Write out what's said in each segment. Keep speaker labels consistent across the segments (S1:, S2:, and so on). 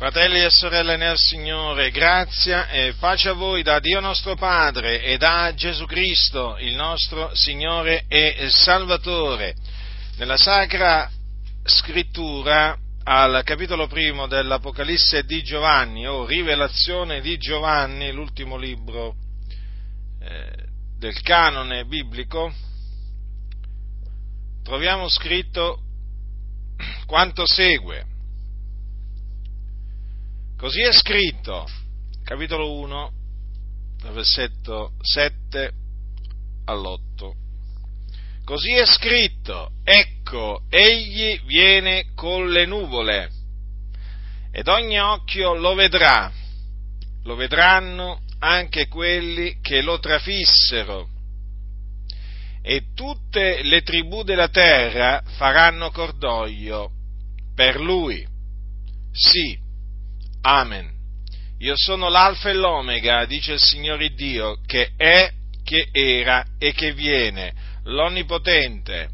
S1: Fratelli e sorelle nel Signore, grazia e pace a voi da Dio nostro Padre e da Gesù Cristo, il nostro Signore e Salvatore. Nella Sacra Scrittura, al capitolo primo dell'Apocalisse di Giovanni, o Rivelazione di Giovanni, l'ultimo libro eh, del canone biblico, troviamo scritto quanto segue. Così è scritto, capitolo 1, versetto 7 all'8. Così è scritto, ecco, egli viene con le nuvole ed ogni occhio lo vedrà, lo vedranno anche quelli che lo trafissero e tutte le tribù della terra faranno cordoglio per lui. Sì, Amen. Io sono l'alfa e l'omega, dice il Signore Dio, che è, che era e che viene, l'Onnipotente.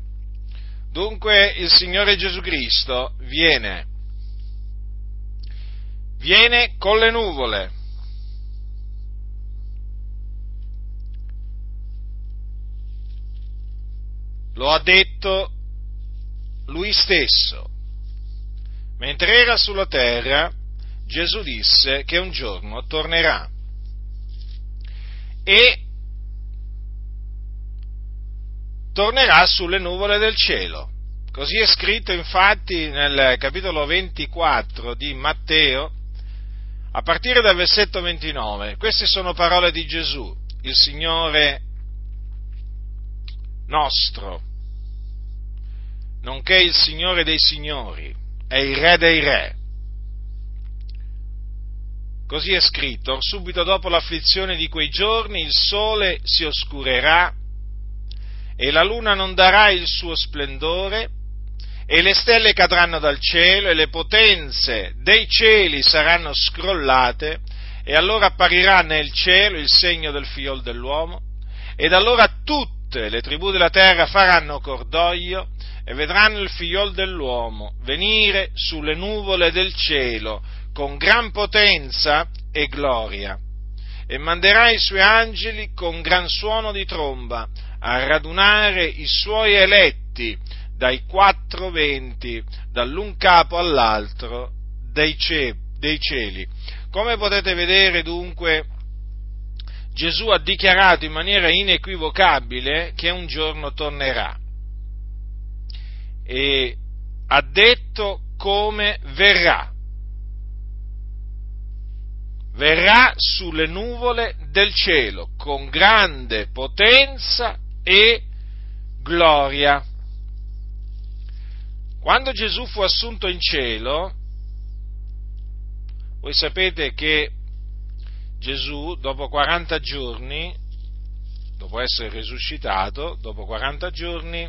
S1: Dunque il Signore Gesù Cristo viene, viene con le nuvole. Lo ha detto lui stesso. Mentre era sulla terra, Gesù disse che un giorno tornerà e tornerà sulle nuvole del cielo. Così è scritto infatti nel capitolo 24 di Matteo, a partire dal versetto 29. Queste sono parole di Gesù, il Signore nostro, nonché il Signore dei Signori, è il Re dei Re Così è scritto, subito dopo l'afflizione di quei giorni il sole si oscurerà e la luna non darà il suo splendore e le stelle cadranno dal cielo e le potenze dei cieli saranno scrollate e allora apparirà nel cielo il segno del figliol dell'uomo ed allora tutte le tribù della terra faranno cordoglio e vedranno il figliol dell'uomo venire sulle nuvole del cielo con gran potenza e gloria, e manderà i suoi angeli con gran suono di tromba a radunare i suoi eletti dai quattro venti, dall'un capo all'altro dei, cieli. Come potete vedere dunque, Gesù ha dichiarato in maniera inequivocabile che un giorno tornerà e ha detto come verrà verrà sulle nuvole del cielo con grande potenza e gloria. Quando Gesù fu assunto in cielo, voi sapete che Gesù dopo 40 giorni, dopo essere risuscitato, dopo 40 giorni,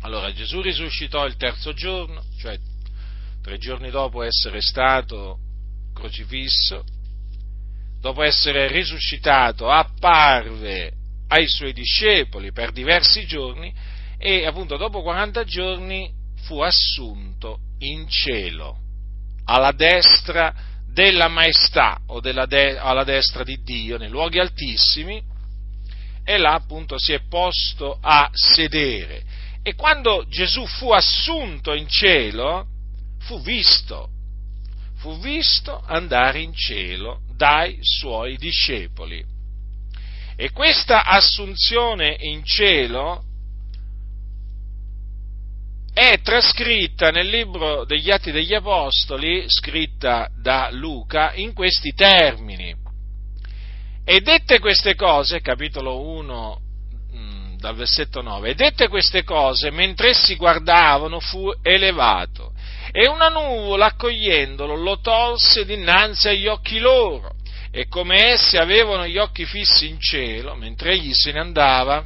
S1: allora Gesù risuscitò il terzo giorno, cioè tre giorni dopo essere stato crocifisso, dopo essere risuscitato, apparve ai suoi discepoli per diversi giorni e appunto dopo 40 giorni fu assunto in cielo, alla destra della maestà o de- alla destra di Dio, nei luoghi altissimi, e là appunto si è posto a sedere. E quando Gesù fu assunto in cielo, fu visto fu visto andare in cielo dai suoi discepoli. E questa assunzione in cielo è trascritta nel libro degli Atti degli Apostoli, scritta da Luca, in questi termini. E dette queste cose, capitolo 1, mm, dal versetto 9, e dette queste cose, mentre essi guardavano, fu elevato e una nuvola accogliendolo lo tolse dinanzi agli occhi loro e come essi avevano gli occhi fissi in cielo mentre egli se ne andava,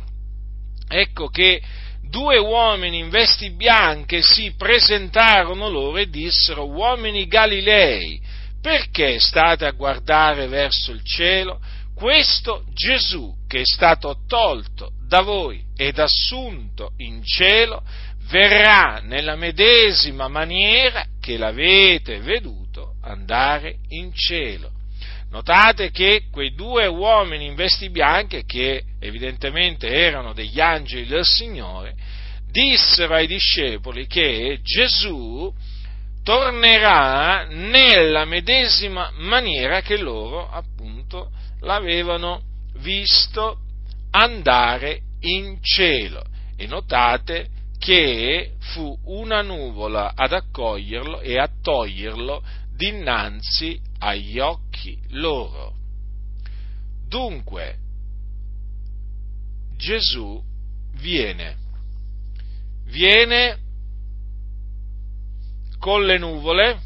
S1: ecco che due uomini in vesti bianche si presentarono loro e dissero uomini Galilei, perché state a guardare verso il cielo? Questo Gesù che è stato tolto da voi ed assunto in cielo verrà nella medesima maniera che l'avete veduto andare in cielo. Notate che quei due uomini in vesti bianche, che evidentemente erano degli angeli del Signore, dissero ai discepoli che Gesù tornerà nella medesima maniera che loro appunto l'avevano visto andare in cielo. E notate che fu una nuvola ad accoglierlo e a toglierlo dinanzi agli occhi loro. Dunque, Gesù viene, viene con le nuvole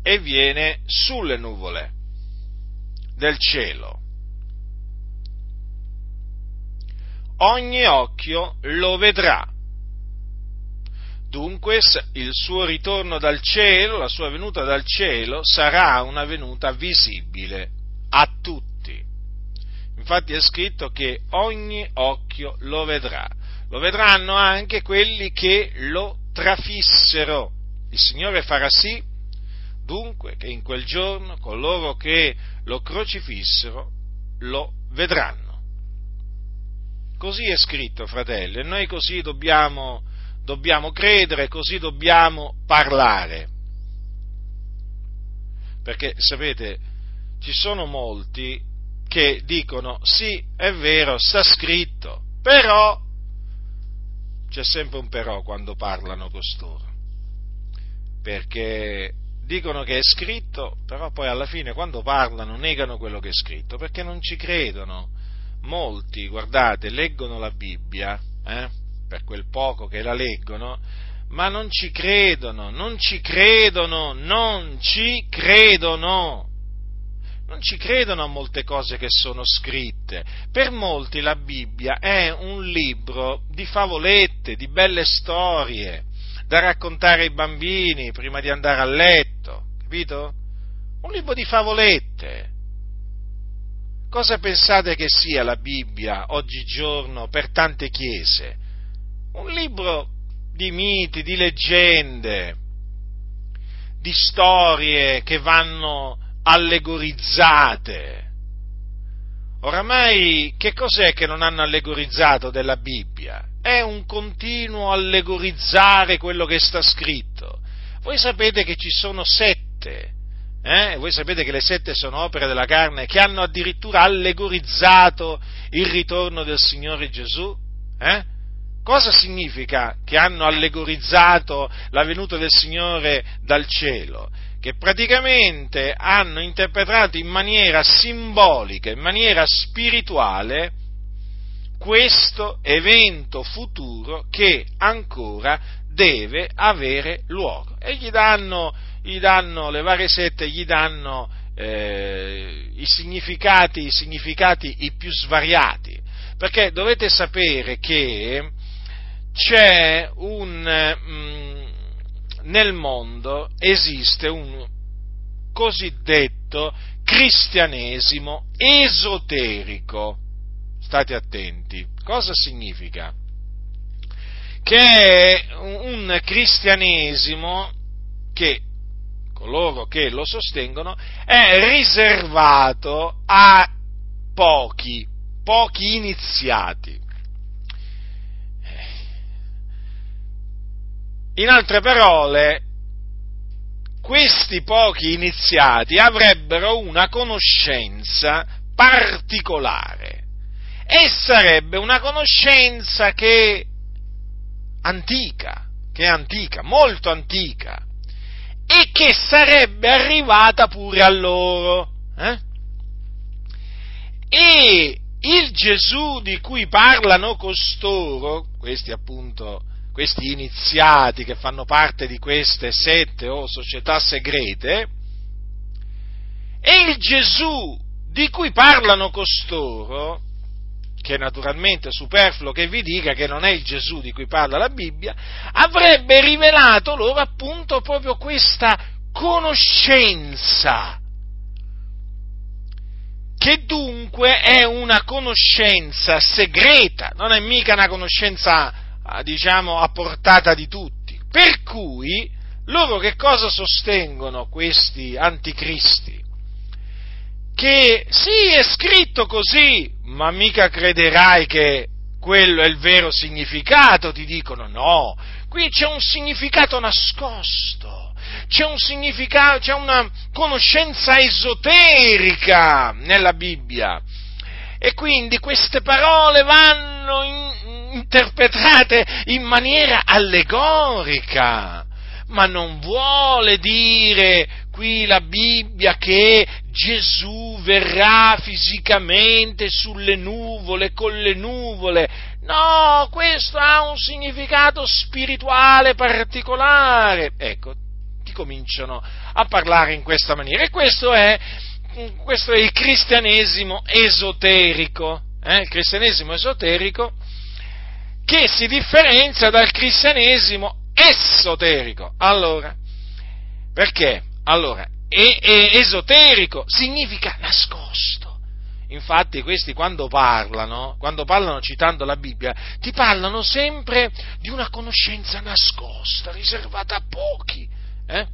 S1: e viene sulle nuvole del cielo. Ogni occhio lo vedrà. Dunque il suo ritorno dal cielo, la sua venuta dal cielo sarà una venuta visibile a tutti. Infatti è scritto che ogni occhio lo vedrà lo vedranno anche quelli che lo trafissero. Il Signore farà sì, dunque, che in quel giorno coloro che lo crocifissero lo vedranno. Così è scritto, fratelli, e noi così dobbiamo, dobbiamo credere, così dobbiamo parlare. Perché, sapete, ci sono molti che dicono sì, è vero, sta scritto, però c'è sempre un però quando parlano costoro, perché dicono che è scritto, però poi alla fine quando parlano negano quello che è scritto, perché non ci credono. Molti, guardate, leggono la Bibbia, eh, per quel poco che la leggono, ma non ci credono, non ci credono, non ci credono non ci credono a molte cose che sono scritte. Per molti la Bibbia è un libro di favolette, di belle storie, da raccontare ai bambini prima di andare a letto, capito? Un libro di favolette. Cosa pensate che sia la Bibbia oggigiorno per tante chiese? Un libro di miti, di leggende, di storie che vanno allegorizzate. Oramai che cos'è che non hanno allegorizzato della Bibbia? È un continuo allegorizzare quello che sta scritto. Voi sapete che ci sono sette, eh? voi sapete che le sette sono opere della carne che hanno addirittura allegorizzato il ritorno del Signore Gesù? Eh? Cosa significa che hanno allegorizzato la venuta del Signore dal cielo? che praticamente hanno interpretato in maniera simbolica, in maniera spirituale, questo evento futuro che ancora deve avere luogo. E gli danno, gli danno le varie sette, gli danno eh, i, significati, i significati i più svariati, perché dovete sapere che c'è un... Mm, nel mondo esiste un cosiddetto cristianesimo esoterico. State attenti. Cosa significa? Che è un cristianesimo che coloro che lo sostengono è riservato a pochi, pochi iniziati. In altre parole, questi pochi iniziati avrebbero una conoscenza particolare e sarebbe una conoscenza che antica, che è antica, molto antica e che sarebbe arrivata pure a loro. Eh? E il Gesù di cui parlano costoro, questi appunto questi iniziati che fanno parte di queste sette o società segrete, e il Gesù di cui parlano costoro, che naturalmente è superfluo che vi dica che non è il Gesù di cui parla la Bibbia, avrebbe rivelato loro appunto proprio questa conoscenza, che dunque è una conoscenza segreta, non è mica una conoscenza diciamo, a portata di tutti. Per cui loro che cosa sostengono questi anticristi? Che sì, è scritto così, ma mica crederai che quello è il vero significato, ti dicono no, qui c'è un significato nascosto, c'è un significato, c'è una conoscenza esoterica nella Bibbia. E quindi queste parole vanno in, interpretate in maniera allegorica ma non vuole dire qui la Bibbia che Gesù verrà fisicamente sulle nuvole, con le nuvole. No, questo ha un significato spirituale particolare. Ecco, ti cominciano a parlare in questa maniera. E questo è, questo è il cristianesimo esoterico. Eh? Il cristianesimo esoterico che si differenzia dal cristianesimo esoterico. Allora, perché? Allora, e, e, esoterico significa nascosto. Infatti questi quando parlano, quando parlano citando la Bibbia, ti parlano sempre di una conoscenza nascosta, riservata a pochi, eh?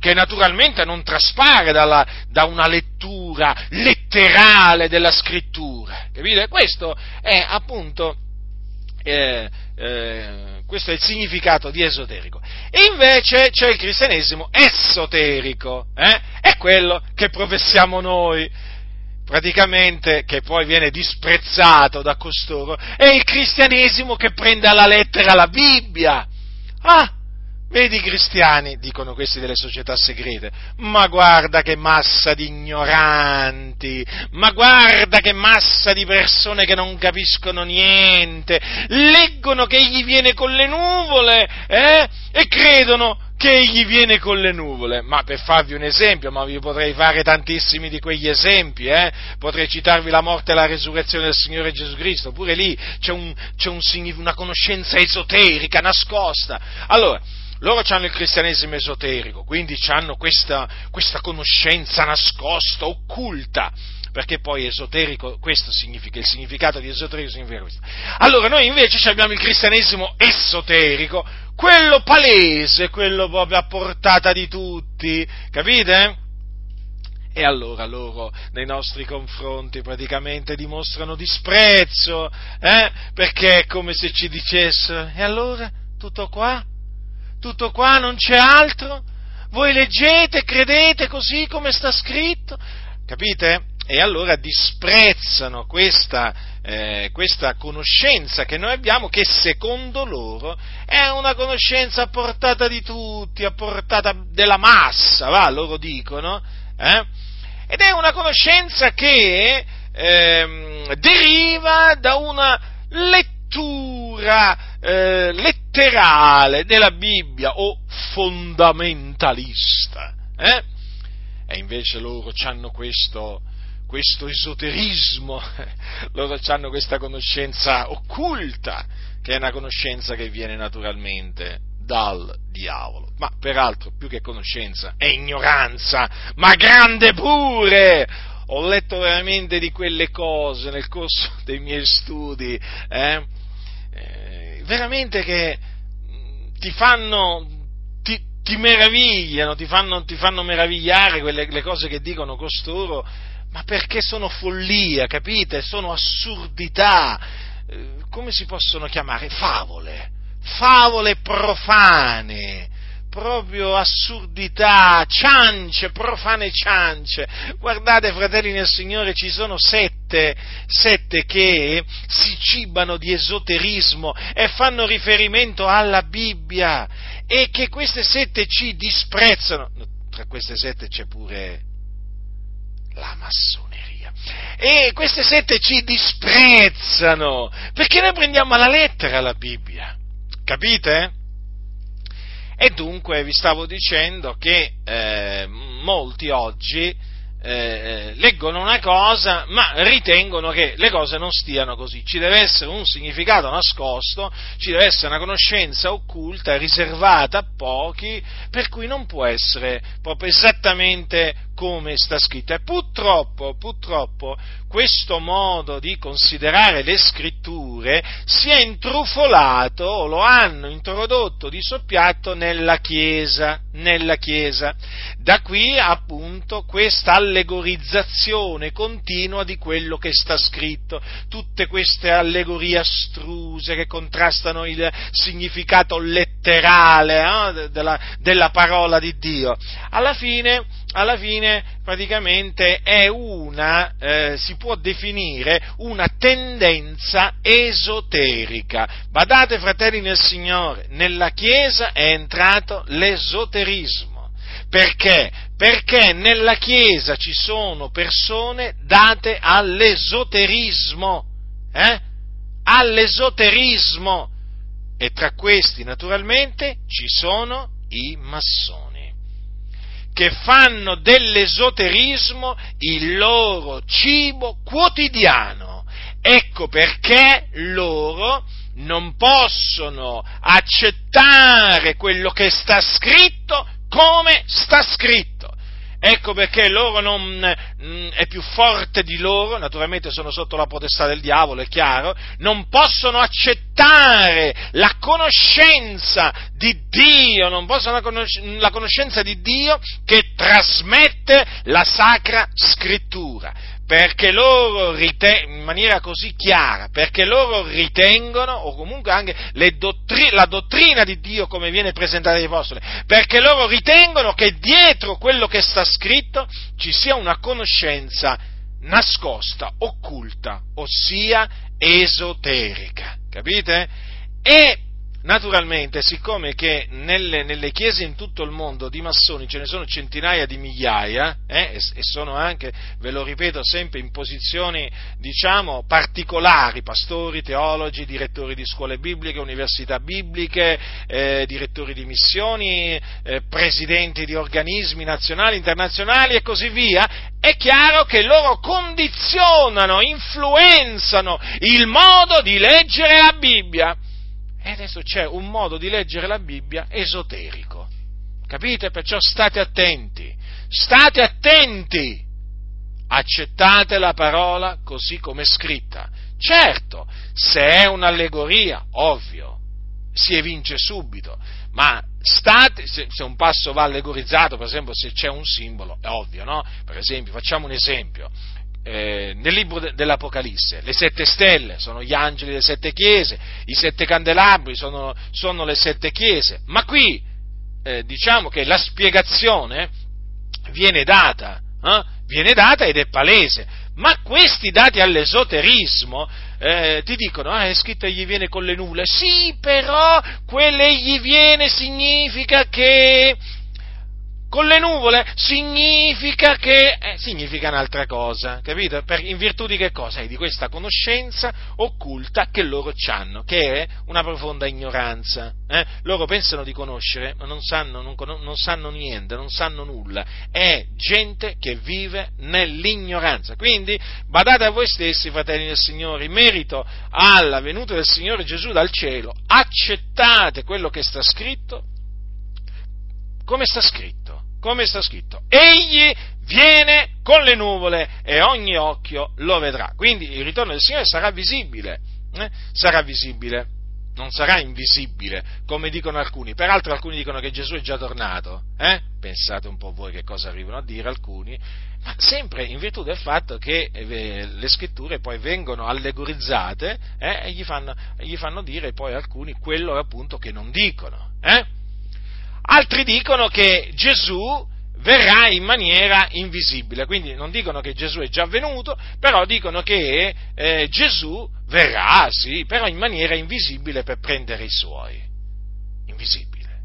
S1: che naturalmente non traspare dalla, da una lettura letterale della scrittura. Capite? Questo è appunto eh, eh, questo è il significato di esoterico. E invece c'è il cristianesimo esoterico, eh? è quello che professiamo noi, praticamente che poi viene disprezzato da costoro, è il cristianesimo che prende alla lettera la Bibbia. Ah, Vedi i cristiani, dicono questi delle società segrete, ma guarda che massa di ignoranti, ma guarda che massa di persone che non capiscono niente, leggono che egli viene con le nuvole eh? e credono che egli viene con le nuvole. Ma per farvi un esempio, ma vi potrei fare tantissimi di quegli esempi, eh? potrei citarvi la morte e la resurrezione del Signore Gesù Cristo, pure lì c'è, un, c'è un, una conoscenza esoterica nascosta. Allora, loro hanno il cristianesimo esoterico, quindi hanno questa, questa conoscenza nascosta, occulta, perché poi esoterico, questo significa, il significato di esoterico significa questo. Allora noi invece abbiamo il cristianesimo esoterico, quello palese, quello proprio a portata di tutti, capite? E allora loro nei nostri confronti praticamente dimostrano disprezzo, eh? perché è come se ci dicessero, e allora tutto qua? Tutto qua, non c'è altro? Voi leggete, credete così come sta scritto? Capite? E allora disprezzano questa, eh, questa conoscenza che noi abbiamo, che secondo loro è una conoscenza a portata di tutti, a portata della massa, va, loro dicono, eh? ed è una conoscenza che eh, deriva da una lettura eh, letterale della Bibbia o fondamentalista. Eh? E invece loro hanno questo, questo esoterismo, loro hanno questa conoscenza occulta, che è una conoscenza che viene naturalmente dal diavolo. Ma peraltro, più che conoscenza, è ignoranza, ma grande pure! Ho letto veramente di quelle cose nel corso dei miei studi, eh? Veramente che mm, ti fanno, ti, ti meravigliano, ti fanno, ti fanno, meravigliare quelle le cose che dicono costoro, ma perché sono follia, capite? Sono assurdità, eh, come si possono chiamare? Favole, favole profane proprio assurdità, ciance, profane ciance. Guardate, fratelli nel Signore, ci sono sette, sette che si cibano di esoterismo e fanno riferimento alla Bibbia e che queste sette ci disprezzano. Tra queste sette c'è pure la massoneria. E queste sette ci disprezzano perché noi prendiamo alla lettera la Bibbia. Capite? E dunque vi stavo dicendo che eh, molti oggi eh, leggono una cosa, ma ritengono che le cose non stiano così. Ci deve essere un significato nascosto, ci deve essere una conoscenza occulta, riservata a pochi, per cui non può essere proprio esattamente come sta scritto. E purtroppo, purtroppo, questo modo di considerare le scritture si è intrufolato, o lo hanno introdotto di soppiatto nella Chiesa, nella Chiesa. Da qui appunto questa allegorizzazione continua di quello che sta scritto, tutte queste allegorie astruse che contrastano il significato letterale eh, della, della parola di Dio. Alla fine alla fine praticamente è una, eh, si può definire una tendenza esoterica. Badate fratelli nel Signore, nella Chiesa è entrato l'esoterismo. Perché? Perché nella Chiesa ci sono persone date all'esoterismo. Eh? All'esoterismo. E tra questi naturalmente ci sono i massoni che fanno dell'esoterismo il loro cibo quotidiano. Ecco perché loro non possono accettare quello che sta scritto come sta scritto. Ecco perché loro non mh, mm, è più forte di loro, naturalmente sono sotto la potestà del diavolo, è chiaro, non possono accettare la conoscenza di Dio, non possono la, conosc- la conoscenza di Dio che trasmette la Sacra Scrittura perché loro ritengono, in maniera così chiara, perché loro ritengono, o comunque anche dottri- la dottrina di Dio come viene presentata agli apostoli, perché loro ritengono che dietro quello che sta scritto ci sia una conoscenza nascosta, occulta, ossia esoterica, capite? E Naturalmente, siccome che nelle, nelle, chiese in tutto il mondo di massoni ce ne sono centinaia di migliaia, eh, e, e, sono anche, ve lo ripeto sempre, in posizioni, diciamo, particolari, pastori, teologi, direttori di scuole bibliche, università bibliche, eh, direttori di missioni, eh, presidenti di organismi nazionali, internazionali e così via, è chiaro che loro condizionano, influenzano il modo di leggere la Bibbia e adesso c'è un modo di leggere la Bibbia esoterico. Capite? Perciò state attenti, state attenti, accettate la parola così come è scritta. Certo, se è un'allegoria, ovvio, si evince subito, ma state, se, se, un passo va allegorizzato, per esempio se c'è un simbolo, è ovvio, no? Per esempio, facciamo un esempio, eh, nel libro de- dell'Apocalisse. Le sette stelle sono gli angeli delle sette chiese, i sette candelabri sono, sono le sette chiese, ma qui eh, diciamo che la spiegazione viene data, eh? viene data ed è palese, ma questi dati all'esoterismo eh, ti dicono, ah, è scritto egli viene con le nuvole, sì, però quell'egli viene significa che con le nuvole significa che eh, significa un'altra cosa, capito? Per, in virtù di che cosa? Di questa conoscenza occulta che loro hanno, che è una profonda ignoranza. Eh? Loro pensano di conoscere, ma non sanno, non, non sanno niente, non sanno nulla. È gente che vive nell'ignoranza. Quindi badate a voi stessi, fratelli del Signore, in merito alla venuta del Signore Gesù dal cielo, accettate quello che sta scritto come sta scritto, come sta scritto. Egli viene con le nuvole e ogni occhio lo vedrà. Quindi il ritorno del Signore sarà visibile, eh? sarà visibile, non sarà invisibile, come dicono alcuni. Peraltro alcuni dicono che Gesù è già tornato, eh? pensate un po' voi che cosa arrivano a dire alcuni, ma sempre in virtù del fatto che eh, le scritture poi vengono allegorizzate eh? e gli fanno, gli fanno, dire poi alcuni quello appunto che non dicono. Eh? Altri dicono che Gesù verrà in maniera invisibile, quindi non dicono che Gesù è già venuto, però dicono che eh, Gesù verrà, sì, però in maniera invisibile per prendere i suoi. Invisibile,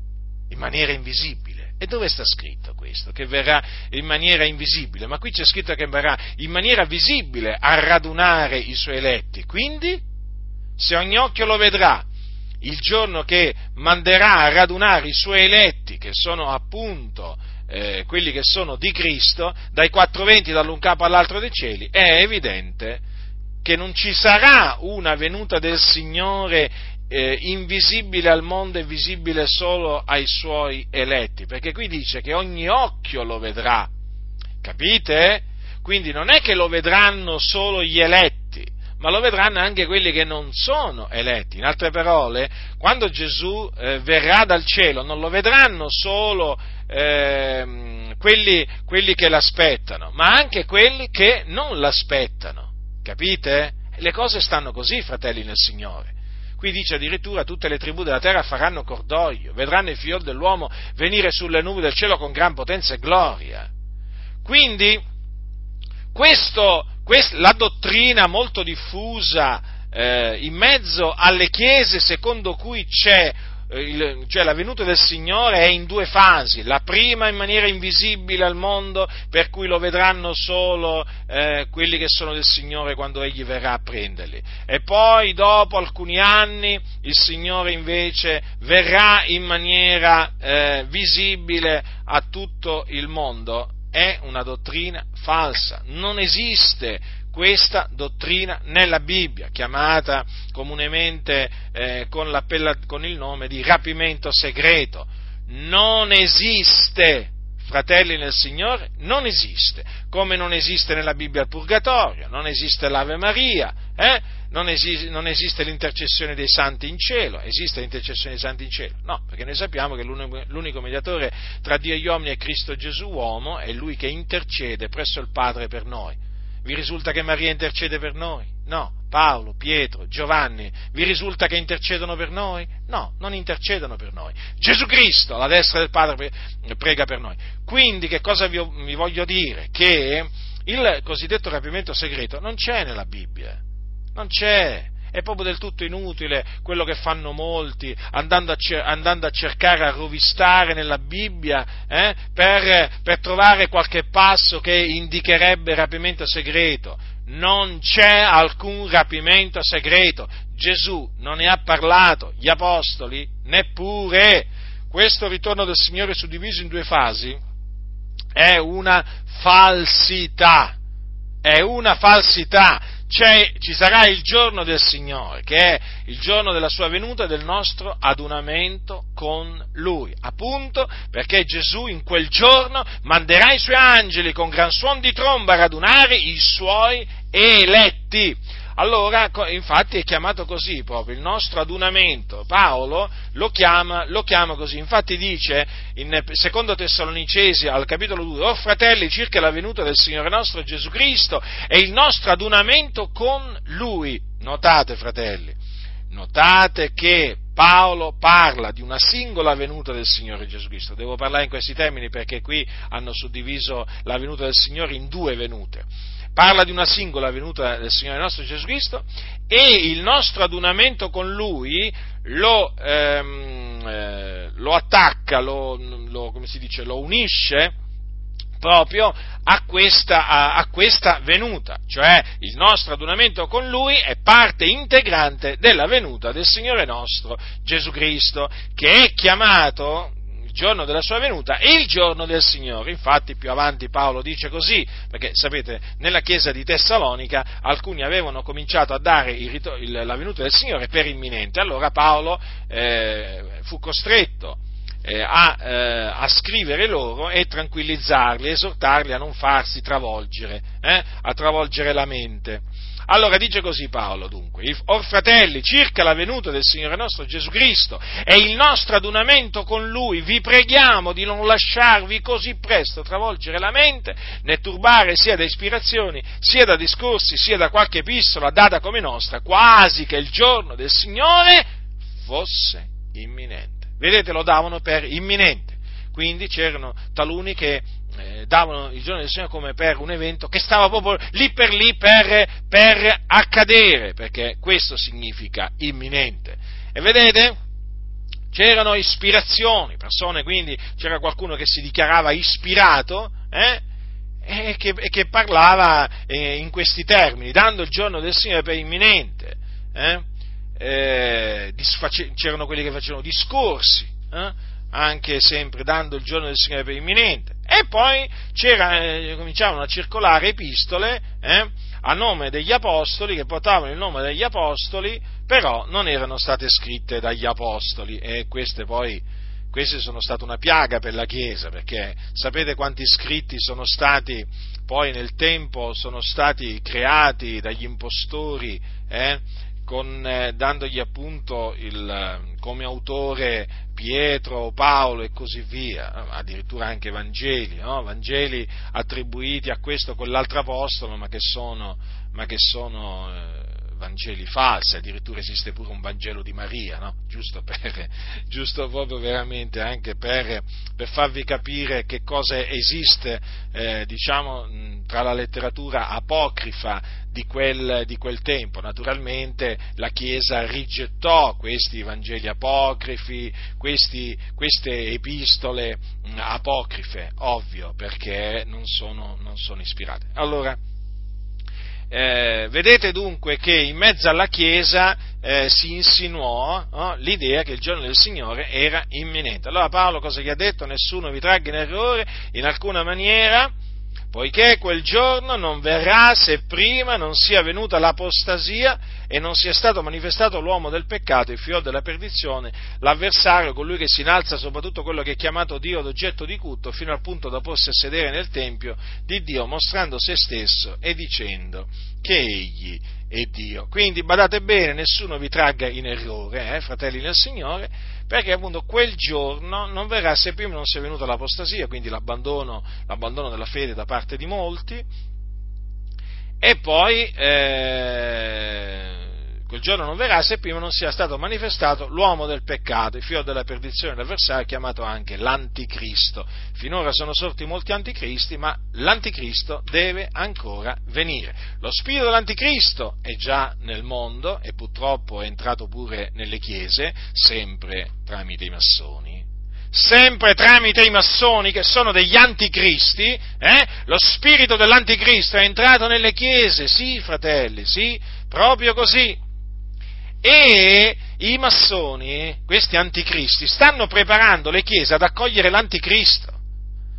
S1: in maniera invisibile. E dove sta scritto questo? Che verrà in maniera invisibile? Ma qui c'è scritto che verrà in maniera visibile a radunare i suoi eletti. Quindi, se ogni occhio lo vedrà, il giorno che manderà a radunare i suoi eletti, che sono appunto eh, quelli che sono di Cristo, dai quattro venti, dall'un capo all'altro dei cieli, è evidente che non ci sarà una venuta del Signore eh, invisibile al mondo e visibile solo ai suoi eletti, perché qui dice che ogni occhio lo vedrà, capite? Quindi non è che lo vedranno solo gli eletti, ma lo vedranno anche quelli che non sono eletti. In altre parole, quando Gesù eh, verrà dal cielo, non lo vedranno solo eh, quelli, quelli che l'aspettano, ma anche quelli che non l'aspettano. Capite? Le cose stanno così, fratelli nel Signore. Qui dice addirittura tutte le tribù della terra faranno cordoglio, vedranno il figlio dell'uomo venire sulle nubi del cielo con gran potenza e gloria. Quindi, questo, quest, la dottrina molto diffusa eh, in mezzo alle chiese secondo cui c'è eh, cioè la venuta del Signore è in due fasi, la prima in maniera invisibile al mondo, per cui lo vedranno solo eh, quelli che sono del Signore quando Egli verrà a prenderli, e poi dopo alcuni anni il Signore invece verrà in maniera eh, visibile a tutto il mondo. È una dottrina falsa, non esiste questa dottrina nella Bibbia, chiamata comunemente eh, con, con il nome di rapimento segreto. Non esiste, fratelli nel Signore, non esiste, come non esiste nella Bibbia il purgatorio, non esiste l'Ave Maria, eh? Non, esiste, non, esiste, l'intercessione dei santi in cielo, esiste l'intercessione dei santi in cielo? No, perché noi sappiamo che l'unico, l'unico mediatore tra Dio e gli uomini è Cristo Gesù uomo, è Lui che intercede presso il Padre per noi. Vi risulta che Maria intercede per noi? No. Paolo, Pietro, Giovanni, vi risulta che intercedono per noi? No, non intercedono per noi. Gesù Cristo, alla destra del Padre, prega per noi. Quindi che cosa vi voglio dire? Che il cosiddetto rapimento segreto non c'è nella Bibbia. Non c'è è proprio del tutto inutile quello che fanno molti, andando a, cer- andando a cercare a rovistare nella Bibbia eh, per, per trovare qualche passo che indicherebbe rapimento segreto. Non c'è alcun rapimento segreto. Gesù non ne ha parlato, gli apostoli neppure. Questo ritorno del Signore suddiviso in due fasi è una falsità. È una falsità ci sarà il giorno del Signore, che è il giorno della sua venuta e del nostro adunamento con Lui. Appunto perché Gesù in quel giorno manderà i suoi angeli con gran suon di tromba a radunare i suoi eletti allora, infatti è chiamato così proprio il nostro adunamento. Paolo lo chiama, lo chiama così. Infatti dice in secondo Tessalonicesi al capitolo 2, oh fratelli, circa la venuta del Signore nostro Gesù Cristo e il nostro adunamento con Lui. Notate, fratelli, notate che Paolo parla di una singola venuta del Signore Gesù Cristo. Devo parlare in questi termini perché qui hanno suddiviso la venuta del Signore in due venute parla di una singola venuta del Signore nostro Gesù Cristo e il nostro adunamento con Lui lo, ehm, eh, lo attacca, lo, lo, dice, lo, unisce proprio a questa, a, a questa venuta, cioè il nostro adunamento con Lui è parte integrante della venuta del Signore nostro Gesù Cristo, che è chiamato giorno della sua venuta il giorno del Signore. Infatti più avanti Paolo dice così, perché sapete, nella chiesa di Tessalonica alcuni avevano cominciato a dare il, il, la venuta del Signore per imminente, allora Paolo eh, fu costretto eh, a, eh, a, scrivere loro e tranquillizzarli, esortarli a non farsi travolgere, eh, a travolgere la mente. Allora dice così Paolo dunque, or fratelli, circa la venuta del Signore nostro Gesù Cristo e il nostro adunamento con Lui, vi preghiamo di non lasciarvi così presto travolgere la mente, né turbare sia da ispirazioni, sia da discorsi, sia da qualche epistola data come nostra, quasi che il giorno del Signore fosse imminente. Vedete, lo davano per imminente. Quindi c'erano taluni che eh, davano il giorno del Signore come per un evento che stava proprio lì per lì per, per accadere, perché questo significa imminente. E vedete? C'erano ispirazioni, persone, quindi c'era qualcuno che si dichiarava ispirato, eh? e, che, e che, parlava eh, in questi termini, dando il giorno del Signore per imminente. Eh? eh c'erano quelli che facevano discorsi, eh? anche sempre dando il giorno del Signore per imminente. E poi eh, cominciavano a circolare epistole eh, a nome degli apostoli, che portavano il nome degli apostoli, però non erano state scritte dagli apostoli. E queste poi queste sono state una piaga per la Chiesa, perché sapete quanti scritti sono stati poi nel tempo, sono stati creati dagli impostori, eh, con, eh, dandogli appunto il, come autore Pietro, Paolo e così via, addirittura anche Vangeli, no? Vangeli attribuiti a questo o quell'altro apostolo, ma che sono, ma che sono eh, Vangeli falsi, addirittura esiste pure un Vangelo di Maria, no? giusto, per, giusto, proprio veramente anche per, per, farvi capire che cosa esiste eh, diciamo, tra la letteratura apocrifa di quel, di quel, tempo. Naturalmente la Chiesa rigettò questi Vangeli apocrifi, questi, queste epistole apocrife, ovvio, perché non sono, non sono ispirate. Allora, eh, vedete dunque che in mezzo alla Chiesa eh, si insinuò oh, l'idea che il giorno del Signore era imminente. Allora Paolo cosa gli ha detto? Nessuno vi tragga in errore in alcuna maniera, poiché quel giorno non verrà se prima non sia venuta l'apostasia e non sia stato manifestato l'uomo del peccato, il figlio della perdizione, l'avversario, colui che si innalza soprattutto quello che è chiamato Dio d'oggetto di culto, fino al punto da porsi a sedere nel Tempio di Dio, mostrando se stesso e dicendo che egli è Dio. Quindi badate bene, nessuno vi tragga in errore, eh, fratelli nel Signore, perché appunto quel giorno non verrà se prima non sia venuta l'apostasia, quindi l'abbandono, l'abbandono della fede da parte di molti, e poi eh, quel giorno non verrà se prima non sia stato manifestato l'uomo del peccato, il figlio della perdizione, l'avversario chiamato anche l'anticristo. Finora sono sorti molti anticristi, ma l'anticristo deve ancora venire. Lo spirito dell'anticristo è già nel mondo e purtroppo è entrato pure nelle chiese, sempre tramite i massoni sempre tramite i massoni che sono degli anticristi, eh? lo spirito dell'anticristo è entrato nelle chiese, sì fratelli, sì, proprio così e i massoni, questi anticristi, stanno preparando le chiese ad accogliere l'anticristo.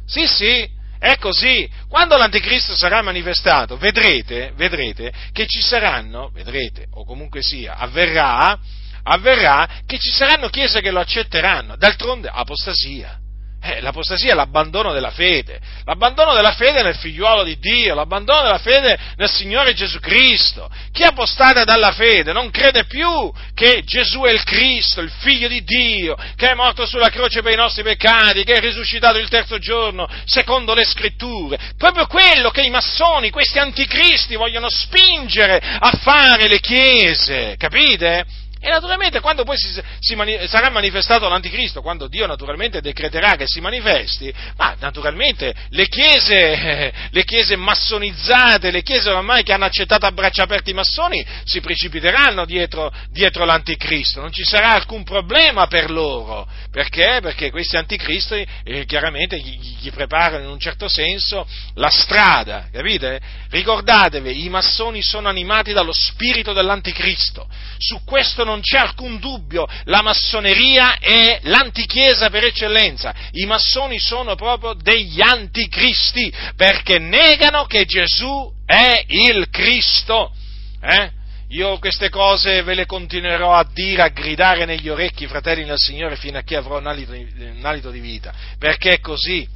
S1: Sì, sì, è così. Quando l'anticristo sarà manifestato, vedrete, vedrete che ci saranno, vedrete, o comunque sia, avverrà, avverrà che ci saranno chiese che lo accetteranno. D'altronde, apostasia. Eh, l'apostasia è l'abbandono della fede, l'abbandono della fede nel figliuolo di Dio, l'abbandono della fede nel Signore Gesù Cristo. Chi apostata dalla fede non crede più che Gesù è il Cristo, il figlio di Dio, che è morto sulla croce per i nostri peccati, che è risuscitato il terzo giorno, secondo le scritture. Proprio quello che i massoni, questi anticristi vogliono spingere a fare le chiese, capite? E naturalmente quando poi si, si mani, sarà manifestato l'anticristo, quando Dio naturalmente decreterà che si manifesti, ma naturalmente le chiese, le chiese massonizzate, le chiese ormai che hanno accettato a braccia aperte i massoni, si precipiteranno dietro, dietro l'anticristo, non ci sarà alcun problema per loro. Perché? Perché questi anticristi eh, chiaramente gli, gli preparano in un certo senso la strada, capite? Ricordatevi, i massoni sono animati dallo spirito dell'anticristo. Su questo non non c'è alcun dubbio, la massoneria è l'antichiesa per eccellenza. I massoni sono proprio degli anticristi perché negano che Gesù è il Cristo. Eh? Io queste cose ve le continuerò a dire, a gridare negli orecchi, fratelli del Signore, fino a che avrò un alito, un alito di vita, perché è così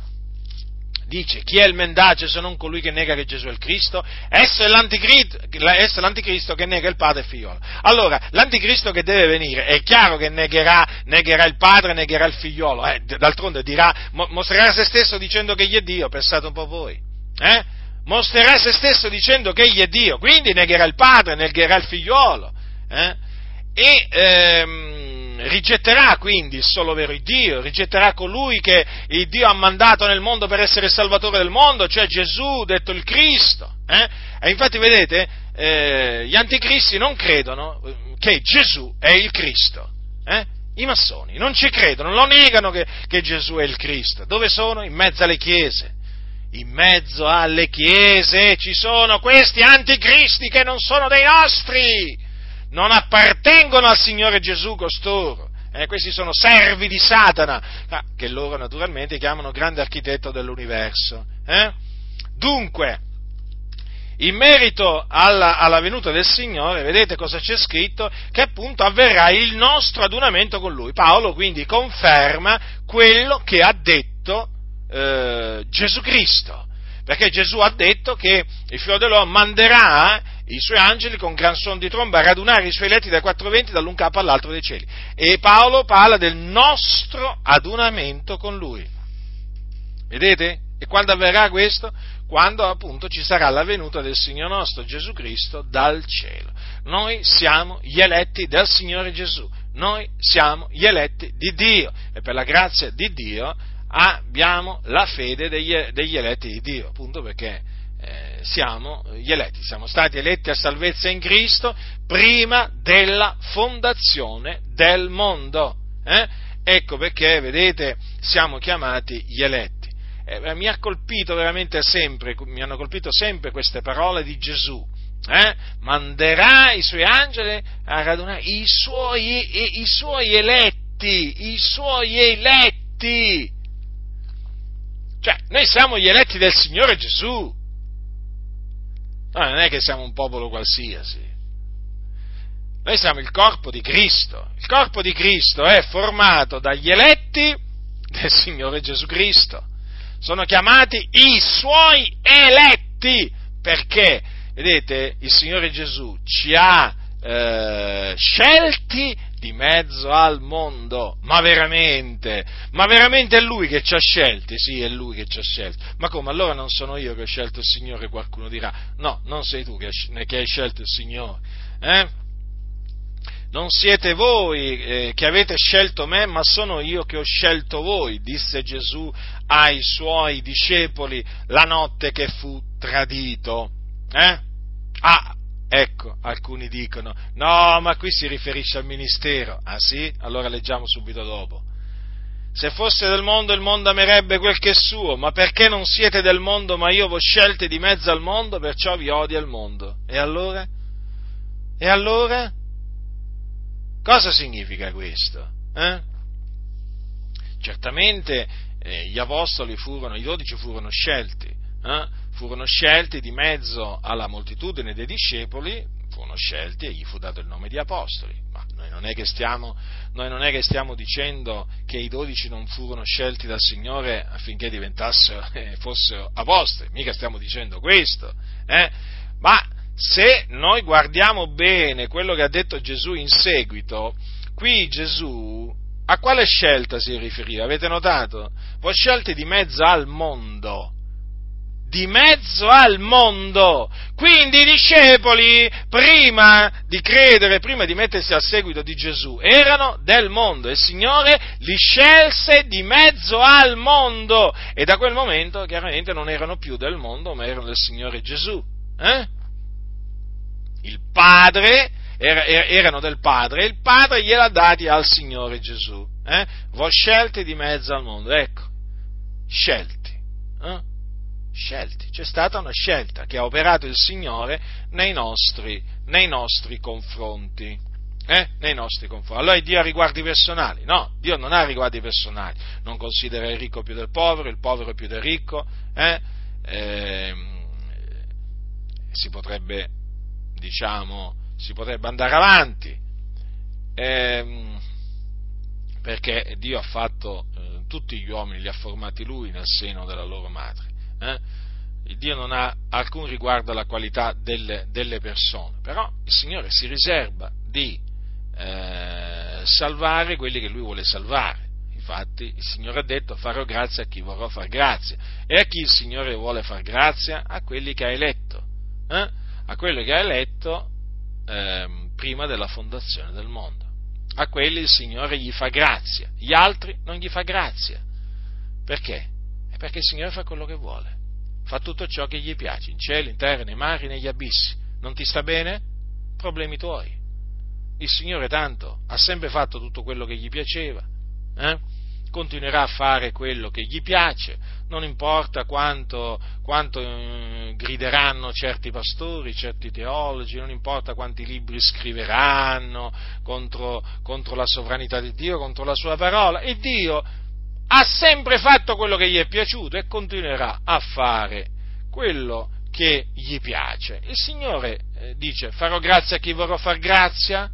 S1: dice chi è il mendace se non colui che nega che Gesù è il Cristo? Esso è l'anticristo, esso è l'anticristo che nega il padre e il figliolo. Allora, l'anticristo che deve venire è chiaro che negherà, negherà il padre, negherà il figliolo, eh, d'altronde dirà, mostrerà se stesso dicendo che egli è Dio, pensate un po' voi. Eh? Mostrerà se stesso dicendo che egli è Dio, quindi negherà il padre, negherà il figliolo. Eh? E, ehm, rigetterà quindi il solo vero Dio, rigetterà colui che il Dio ha mandato nel mondo per essere il Salvatore del mondo, cioè Gesù, detto il Cristo. Eh? E infatti vedete, eh, gli anticristi non credono che Gesù è il Cristo. Eh? I massoni non ci credono, lo negano che, che Gesù è il Cristo. Dove sono? In mezzo alle chiese in mezzo alle chiese ci sono questi anticristi che non sono dei nostri, non appartengono al Signore Gesù costoro, Eh, questi sono servi di Satana, ah, che loro naturalmente chiamano grande architetto dell'universo. Eh? Dunque, in merito alla, alla, venuta del Signore, vedete cosa c'è scritto? Che appunto avverrà il nostro adunamento con Lui. Paolo quindi conferma quello che ha detto eh, Gesù Cristo, perché Gesù ha detto che il figlio dell'uomo manderà i suoi angeli con gran suono di tromba a radunare i suoi letti dai quattro venti dall'un capo all'altro dei cieli. E Paolo parla del nostro adunamento con Lui. Vedete? E quando avverrà questo? Quando appunto ci sarà la venuta del Signore nostro Gesù Cristo dal cielo. Noi siamo gli eletti del Signore Gesù, noi siamo gli eletti di Dio e per la grazia di Dio abbiamo la fede degli, degli eletti di Dio, appunto perché eh, siamo gli eletti, siamo stati eletti a salvezza in Cristo prima della fondazione del mondo. Eh? Ecco perché, vedete, siamo chiamati gli eletti eh, mi ha colpito veramente sempre, mi hanno colpito sempre queste parole di Gesù. Eh? Manderà i suoi angeli a radunare i suoi, i, i suoi eletti, i suoi eletti. Cioè, noi siamo gli eletti del Signore Gesù. No, non è che siamo un popolo qualsiasi. Noi siamo il corpo di Cristo. Il corpo di Cristo è formato dagli eletti del Signore Gesù Cristo sono chiamati i suoi eletti, perché, vedete, il Signore Gesù ci ha eh, scelti di mezzo al mondo, ma veramente, ma veramente è Lui che ci ha scelti, sì, è Lui che ci ha scelti, ma come, allora non sono io che ho scelto il Signore, qualcuno dirà, no, non sei tu che, hai scelto il Signore, eh? non siete voi eh, che avete scelto me, ma sono io che ho scelto voi, disse Gesù ai suoi discepoli la notte che fu tradito. Eh? Ah, ecco, alcuni dicono, no, ma qui si riferisce al ministero. Ah sì? Allora leggiamo subito dopo. Se fosse del mondo il mondo amerebbe quel che è suo, ma perché non siete del mondo, ma io vi scelte di mezzo al mondo, perciò vi odia il mondo. E allora? E allora? Cosa significa questo? Eh? Certamente eh, gli apostoli furono, i dodici furono scelti, eh? Furono scelti di mezzo alla moltitudine dei discepoli, furono scelti e gli fu dato il nome di apostoli. Ma noi non è che stiamo, è che stiamo dicendo che i dodici non furono scelti dal Signore affinché diventassero, eh, fossero apostoli, mica stiamo dicendo questo, eh? ma se noi guardiamo bene quello che ha detto Gesù in seguito, qui Gesù a quale scelta si riferiva? Avete notato? Voi scelte di mezzo al mondo. Di mezzo al mondo. Quindi i discepoli, prima di credere, prima di mettersi al seguito di Gesù, erano del mondo. Il Signore li scelse di mezzo al mondo. E da quel momento chiaramente non erano più del mondo, ma erano del Signore Gesù. Eh? il padre, er, erano del padre, e il padre gliel'ha dati al Signore Gesù. Eh? Voi scelti di mezzo al mondo, ecco, scelti. Scelti, c'è stata una scelta che ha operato il Signore nei nostri, nei nostri confronti. Eh? nei nostri confronti. Allora Dio ha riguardi personali? No, Dio non ha riguardi personali, non considera il ricco più del povero, il povero più del ricco, eh? Eh, si potrebbe diciamo, si potrebbe andare avanti, ehm, perché Dio ha fatto eh, tutti gli uomini, li ha formati Lui nel seno della loro madre. Eh? Dio non ha alcun riguardo alla qualità delle, delle persone, però il Signore si riserva di eh, salvare quelli che Lui vuole salvare. Infatti il Signore ha detto farò grazia a chi vorrò far grazia e a chi il Signore vuole far grazia a quelli che ha eletto. Eh? a quello che ha eletto eh, prima della fondazione del mondo. A quelli il Signore gli fa grazia, gli altri non gli fa grazia. Perché? Perché il Signore fa quello che vuole, fa tutto ciò che gli piace, in cielo, in terra, nei mari, negli abissi. Non ti sta bene? Problemi tuoi. Il Signore tanto ha sempre fatto tutto quello che gli piaceva, eh? continuerà a fare quello che gli piace, non importa quanto, quanto eh, grideranno certi pastori, certi teologi, non importa quanti libri scriveranno contro, contro la sovranità di Dio, contro la sua parola, e Dio ha sempre fatto quello che gli è piaciuto e continuerà a fare quello che gli piace. Il Signore eh, dice farò grazia a chi vorrò far grazia,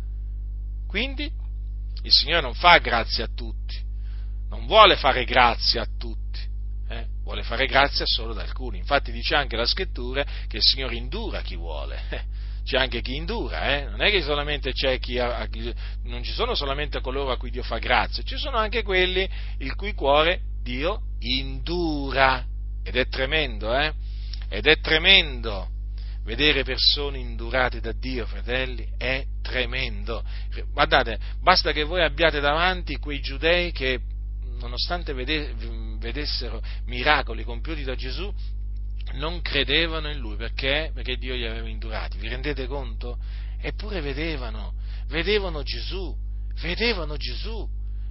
S1: quindi il Signore non fa grazia a tutti, non vuole fare grazia a tutti, eh? vuole fare grazia solo ad alcuni. Infatti dice anche la scrittura che il Signore indura chi vuole. C'è anche chi indura, eh? non è che solamente c'è chi, ha, chi, non ci sono solamente coloro a cui Dio fa grazia, ci sono anche quelli il cui cuore Dio indura. Ed è tremendo, eh? Ed è tremendo vedere persone indurate da Dio, fratelli, è tremendo. Guardate, basta che voi abbiate davanti quei giudei che, nonostante vedessero miracoli compiuti da Gesù, non credevano in lui perché? Perché Dio li aveva indurati. Vi rendete conto? Eppure vedevano, vedevano Gesù, vedevano Gesù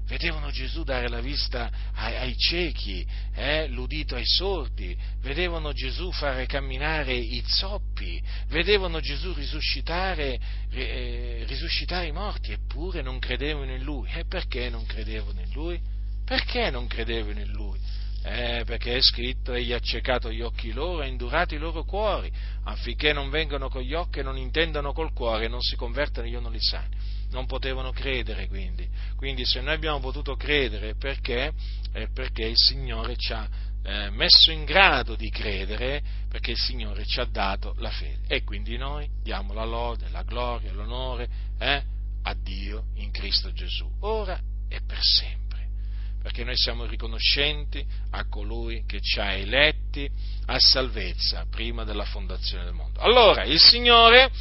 S1: vedevano Gesù dare la vista ai, ai ciechi, eh, l'udito ai sordi, vedevano Gesù fare camminare i zoppi, vedevano Gesù risuscitare, eh, risuscitare i morti, eppure non credevano in Lui. E perché non credevano in Lui? Perché non credevano in Lui? Eh, perché è scritto, egli ha accecato gli occhi loro e indurato i loro cuori, affinché non vengano con gli occhi e non intendano col cuore e non si convertano io non li sani non potevano credere quindi. Quindi se noi abbiamo potuto credere perché? È perché il Signore ci ha eh, messo in grado di credere, perché il Signore ci ha dato la fede. E quindi noi diamo la lode, la gloria, l'onore eh, a Dio in Cristo Gesù, ora e per sempre. Perché noi siamo riconoscenti a colui che ci ha eletti a salvezza prima della fondazione del mondo. Allora, il Signore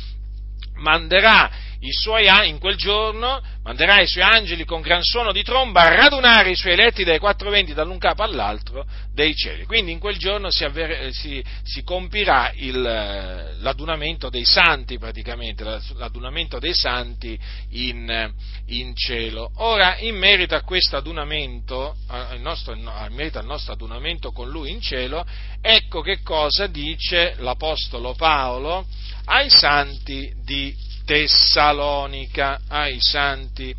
S1: manderà i suoi, in quel giorno manderà i suoi angeli con gran suono di tromba a radunare i suoi eletti dai quattro venti dall'un capo all'altro dei cieli. Quindi in quel giorno si, avver, si, si compirà il, l'adunamento dei santi praticamente, l'adunamento dei santi in, in cielo. Ora, in merito a questo adunamento, in merito al nostro adunamento con lui in cielo, ecco che cosa dice l'Apostolo Paolo ai santi di Tessalonica, ai santi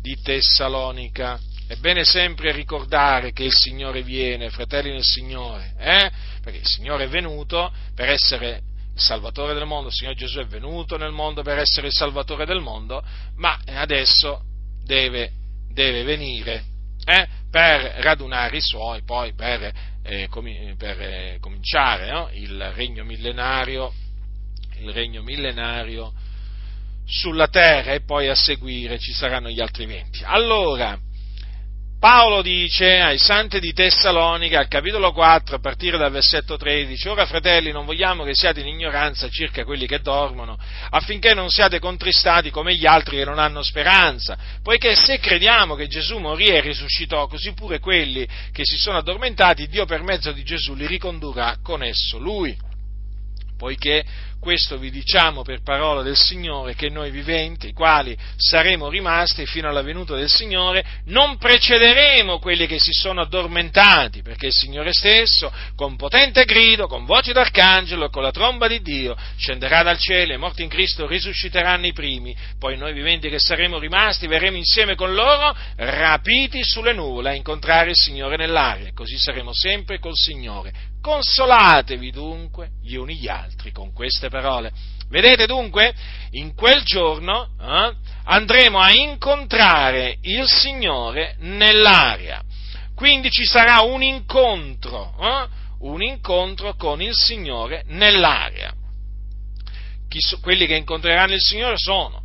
S1: di Tessalonica. È bene sempre ricordare che il Signore viene, fratelli nel Signore, eh? perché il Signore è venuto per essere il Salvatore del mondo, il Signore Gesù è venuto nel mondo per essere il Salvatore del mondo, ma adesso deve, deve venire eh? per radunare i suoi, poi per, eh, com- per eh, cominciare no? il regno millenario il regno millenario sulla terra e poi a seguire ci saranno gli altri venti. Allora, Paolo dice ai santi di Tessalonica, al capitolo 4, a partire dal versetto 13, ora fratelli non vogliamo che siate in ignoranza circa quelli che dormono, affinché non siate contristati come gli altri che non hanno speranza, poiché se crediamo che Gesù morì e risuscitò, così pure quelli che si sono addormentati, Dio per mezzo di Gesù li ricondurrà con esso lui. Poiché questo vi diciamo per parola del Signore che noi viventi, i quali saremo rimasti fino alla venuta del Signore, non precederemo quelli che si sono addormentati, perché il Signore stesso, con potente grido, con voce d'arcangelo e con la tromba di Dio, scenderà dal cielo e morti in Cristo risusciteranno i primi, poi noi viventi che saremo rimasti verremo insieme con loro, rapiti sulle nuvole a incontrare il Signore nell'aria, così saremo sempre col Signore. Consolatevi dunque gli uni gli altri con queste parole. Vedete dunque, in quel giorno eh, andremo a incontrare il Signore nell'aria. Quindi ci sarà un incontro, eh, un incontro con il Signore nell'aria. So, quelli che incontreranno il Signore sono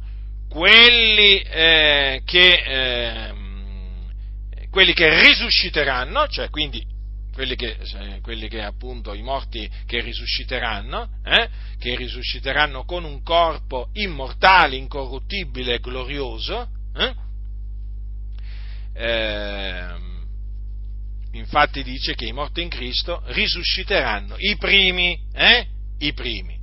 S1: quelli eh, che, eh, quelli che risusciteranno, cioè quindi quelli che, quelli che, appunto i morti che risusciteranno, eh, che risusciteranno con un corpo immortale, incorruttibile e glorioso. Eh? Eh, infatti dice che i morti in Cristo risusciteranno, i primi, eh, i primi.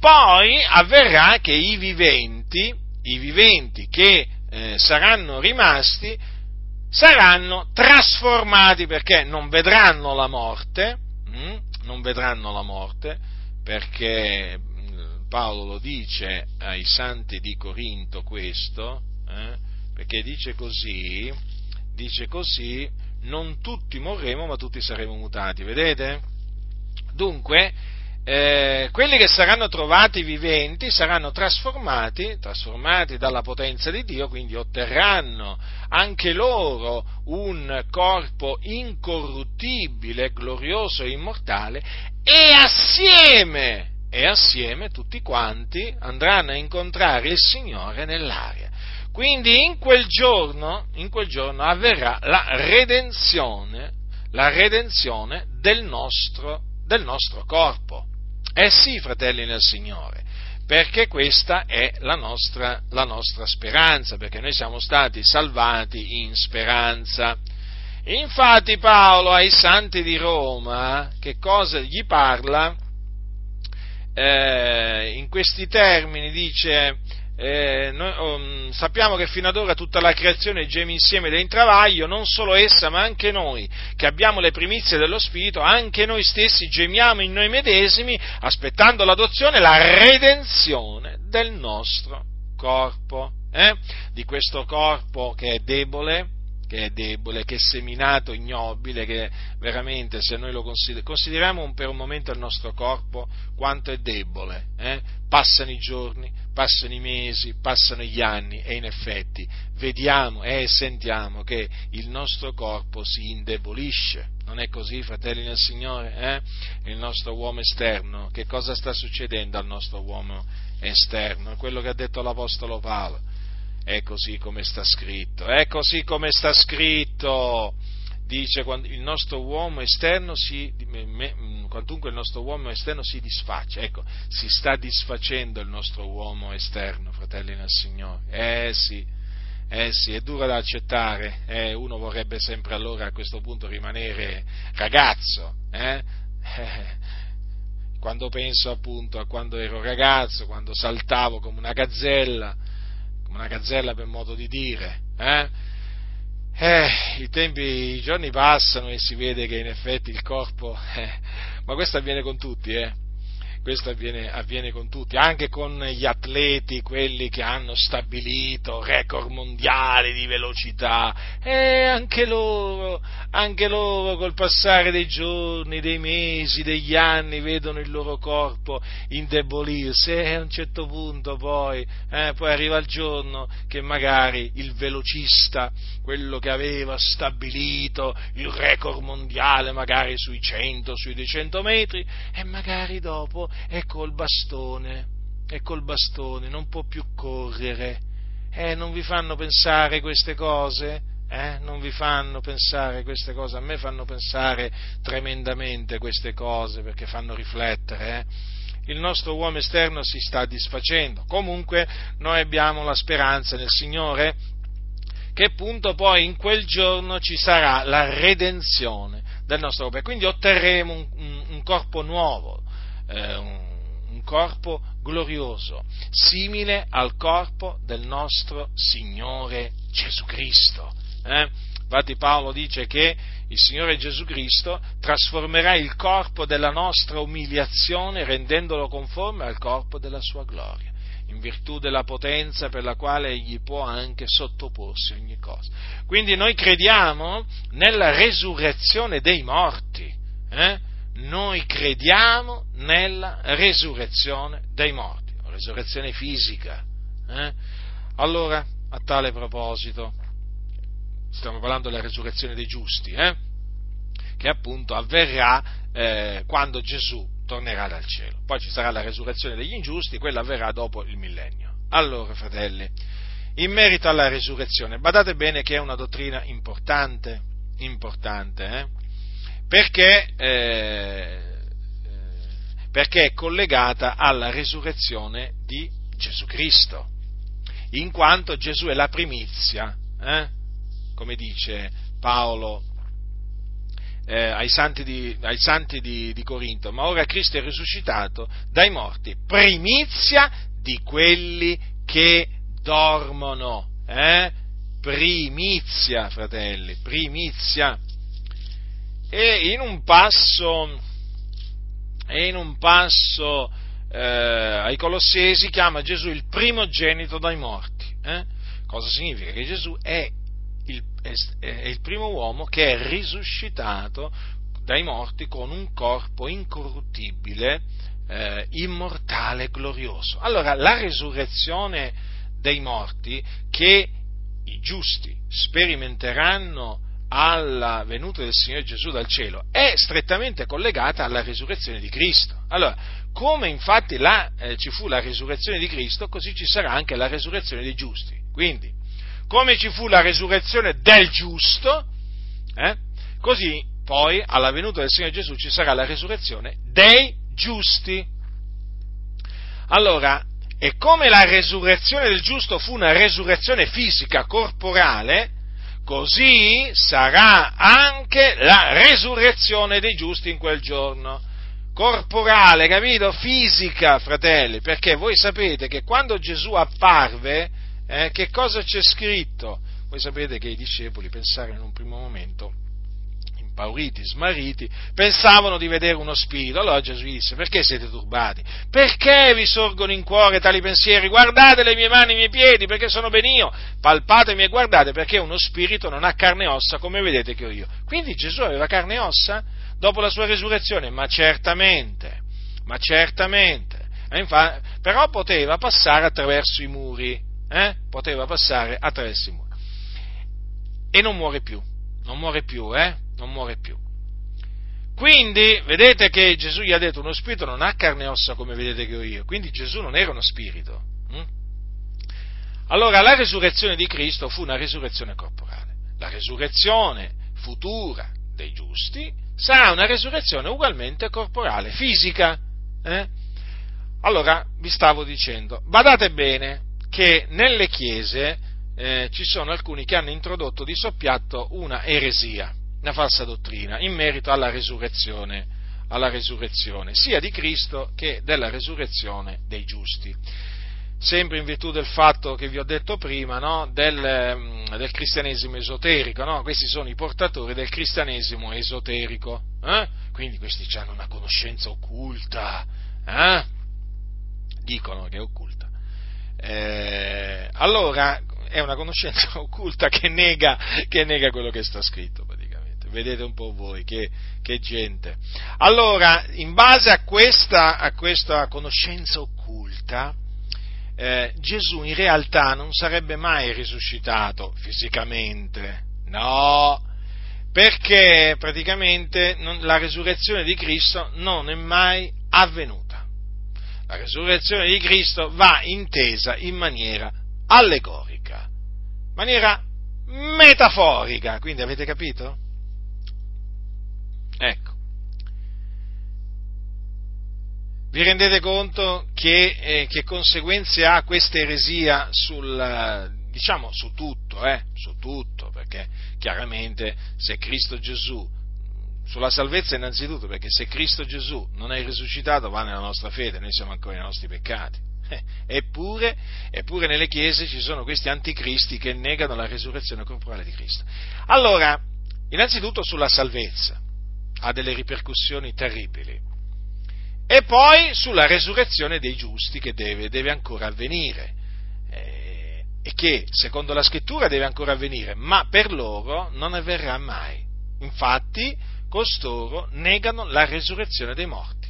S1: Poi avverrà che i viventi, i viventi che eh, saranno rimasti, saranno trasformati perché non vedranno la morte, hm? non vedranno la morte perché mm, Paolo lo dice ai santi di Corinto questo, eh? perché dice così, dice così, non tutti morremo ma tutti saremo mutati, vedete? Dunque, eh, quelli che saranno trovati viventi saranno trasformati, trasformati dalla potenza di Dio, quindi otterranno anche loro un corpo incorruttibile, glorioso e immortale e assieme, e assieme tutti quanti andranno a incontrare il Signore nell'aria. Quindi in quel giorno, in quel giorno avverrà la redenzione, la redenzione del nostro, del nostro corpo. Eh sì, fratelli nel Signore, perché questa è la nostra, la nostra speranza, perché noi siamo stati salvati in speranza. Infatti Paolo ai santi di Roma, che cosa gli parla? Eh, in questi termini dice, eh, noi, um, sappiamo che fino ad ora tutta la creazione geme insieme ed è in travaglio, non solo essa, ma anche noi, che abbiamo le primizie dello Spirito, anche noi stessi gemiamo in noi medesimi, aspettando l'adozione la redenzione del nostro corpo, eh? di questo corpo che è debole, che è debole, che è seminato, ignobile, che veramente se noi lo consider- consideriamo per un momento il nostro corpo quanto è debole, eh? passano i giorni, passano i mesi, passano gli anni e in effetti vediamo e sentiamo che il nostro corpo si indebolisce. Non è così, fratelli nel Signore? Eh? Il nostro uomo esterno, che cosa sta succedendo al nostro uomo esterno? Quello che ha detto l'Apostolo Paolo è così come sta scritto, è così come sta scritto. Dice il nostro uomo esterno si, quantunque il nostro uomo esterno si disfaccia, ecco, si sta disfacendo il nostro uomo esterno, fratelli nel Signore. Eh sì, eh sì, è dura da accettare, eh, uno vorrebbe sempre allora a questo punto rimanere ragazzo, eh? Quando penso appunto a quando ero ragazzo, quando saltavo come una gazzella, come una gazzella per modo di dire, eh? Eh, i tempi, i giorni passano e si vede che in effetti il corpo, eh, ma questo avviene con tutti, eh, questo avviene, avviene, con tutti, anche con gli atleti, quelli che hanno stabilito record mondiali di velocità, e anche loro, anche loro col passare dei giorni, dei mesi, degli anni vedono il loro corpo indebolirsi e a un certo punto poi, eh, poi arriva il giorno che magari il velocista, quello che aveva stabilito il record mondiale magari sui 100, sui 200 metri, e magari dopo è col bastone, è col bastone, non può più correre. Eh, non vi fanno pensare queste cose? Eh? Non vi fanno pensare queste cose? A me fanno pensare tremendamente queste cose perché fanno riflettere. Eh? il nostro uomo esterno si sta disfacendo. Comunque noi abbiamo la speranza nel Signore che appunto poi in quel giorno ci sarà la redenzione del nostro corpo e quindi otterremo un, un corpo nuovo, eh, un, un corpo glorioso, simile al corpo del nostro Signore Gesù Cristo. Eh? Infatti Paolo dice che il Signore Gesù Cristo trasformerà il corpo della nostra umiliazione rendendolo conforme al corpo della sua gloria, in virtù della potenza per la quale egli può anche sottoporsi ogni cosa. Quindi noi crediamo nella resurrezione dei morti. Eh? Noi crediamo nella resurrezione dei morti, resurrezione fisica. Eh? Allora, a tale proposito, stiamo parlando della resurrezione dei giusti, eh? che appunto avverrà eh, quando Gesù tornerà dal cielo. Poi ci sarà la resurrezione degli ingiusti, quella avverrà dopo il millennio. Allora, fratelli, in merito alla resurrezione, badate bene che è una dottrina importante, importante, eh? Perché, eh, perché è collegata alla resurrezione di Gesù Cristo, in quanto Gesù è la primizia, eh? come dice Paolo eh, ai santi, di, ai santi di, di, Corinto, ma ora Cristo è risuscitato dai morti, primizia di quelli che dormono. Eh? primizia, fratelli, primizia. E in un passo, e in un passo eh, ai Colossesi chiama Gesù il primogenito dai morti. Eh? Cosa significa? Che Gesù è il, è, è il primo uomo che è risuscitato dai morti con un corpo incorruttibile, eh, immortale, glorioso. Allora, la resurrezione dei morti che i giusti sperimenteranno alla venuta del Signore Gesù dal cielo è strettamente collegata alla risurrezione di Cristo. Allora, come infatti la, eh, ci fu la risurrezione di Cristo, così ci sarà anche la risurrezione dei giusti. Quindi, come ci fu la risurrezione del giusto, eh, così poi alla venuta del Signore Gesù ci sarà la risurrezione dei giusti. Allora, e come la resurrezione del giusto fu una resurrezione fisica, corporale, così sarà anche la resurrezione dei giusti in quel giorno. Corporale, capito? Fisica, fratelli, perché voi sapete che quando Gesù apparve, eh, che cosa c'è scritto? Voi sapete che i discepoli pensarono in un primo momento impauriti, smarriti, pensavano di vedere uno spirito. Allora Gesù disse, perché siete turbati? Perché vi sorgono in cuore tali pensieri? Guardate le mie mani i miei piedi, perché sono ben io. Palpatemi e guardate, perché uno spirito non ha carne e ossa, come vedete che ho io. Quindi Gesù aveva carne e ossa dopo la sua resurrezione? Ma certamente, ma certamente. Infatti, però poteva passare attraverso i muri, eh? poteva passare attraverso i muri. E non muore più, non muore più, eh? Non muore più. Quindi, vedete che Gesù gli ha detto, uno spirito non ha carne e ossa come vedete che ho io, quindi Gesù non era uno spirito. Hm? Allora, la resurrezione di Cristo fu una resurrezione corporale. La resurrezione futura dei giusti sarà una resurrezione ugualmente corporale, fisica. Eh? Allora, vi stavo dicendo, badate bene che nelle chiese eh, ci sono alcuni che hanno introdotto di soppiatto una eresia una falsa dottrina in merito alla resurrezione, alla resurrezione sia di Cristo che della resurrezione dei giusti. Sempre in virtù del fatto che vi ho detto prima, no? del, mm, del, cristianesimo esoterico, no? questi sono i portatori del cristianesimo esoterico, eh? quindi questi hanno una conoscenza occulta, eh? dicono che è occulta. Eh, allora è una conoscenza occulta che nega, che nega quello che sta scritto vedete un po' voi che, che gente. Allora, in base a questa, a questa conoscenza occulta, eh, Gesù in realtà non sarebbe mai risuscitato fisicamente, no, perché praticamente non, la resurrezione di Cristo non è mai avvenuta. La resurrezione di Cristo va intesa in maniera allegorica, maniera metaforica, quindi avete capito? Ecco. Vi rendete conto che, eh, che conseguenze ha questa eresia sul, diciamo, su tutto, eh? su tutto, perché chiaramente se Cristo Gesù, sulla salvezza innanzitutto, perché se Cristo Gesù non è risuscitato va nella nostra fede, noi siamo ancora nei nostri peccati. Eh, eppure, eppure nelle chiese ci sono questi anticristi che negano la risurrezione corporale di Cristo. Allora, innanzitutto sulla salvezza ha delle ripercussioni terribili. E poi sulla resurrezione dei giusti che deve, deve ancora avvenire eh, e che secondo la scrittura deve ancora avvenire, ma per loro non avverrà mai. Infatti costoro negano la resurrezione dei morti,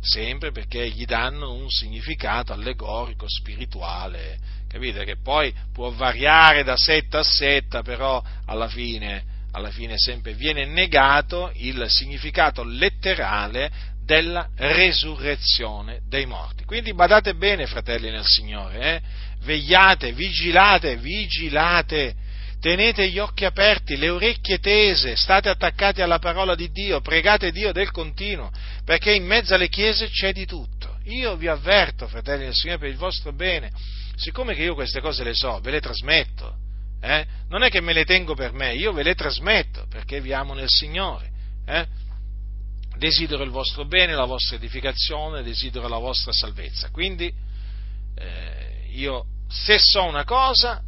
S1: sempre perché gli danno un significato allegorico, spirituale, capite? Che poi può variare da setta a setta, però alla fine alla fine sempre viene negato il significato letterale della resurrezione dei morti. Quindi badate bene, fratelli nel Signore, eh? vegliate, vigilate, vigilate, tenete gli occhi aperti, le orecchie tese, state attaccati alla parola di Dio, pregate Dio del continuo, perché in mezzo alle chiese c'è di tutto. Io vi avverto, fratelli del Signore, per il vostro bene, siccome che io queste cose le so, ve le trasmetto, eh? non è che me le tengo per me, io ve le trasmetto perché vi amo nel Signore. Eh? Desidero il vostro bene, la vostra edificazione, desidero la vostra salvezza. Quindi eh, io se so una cosa,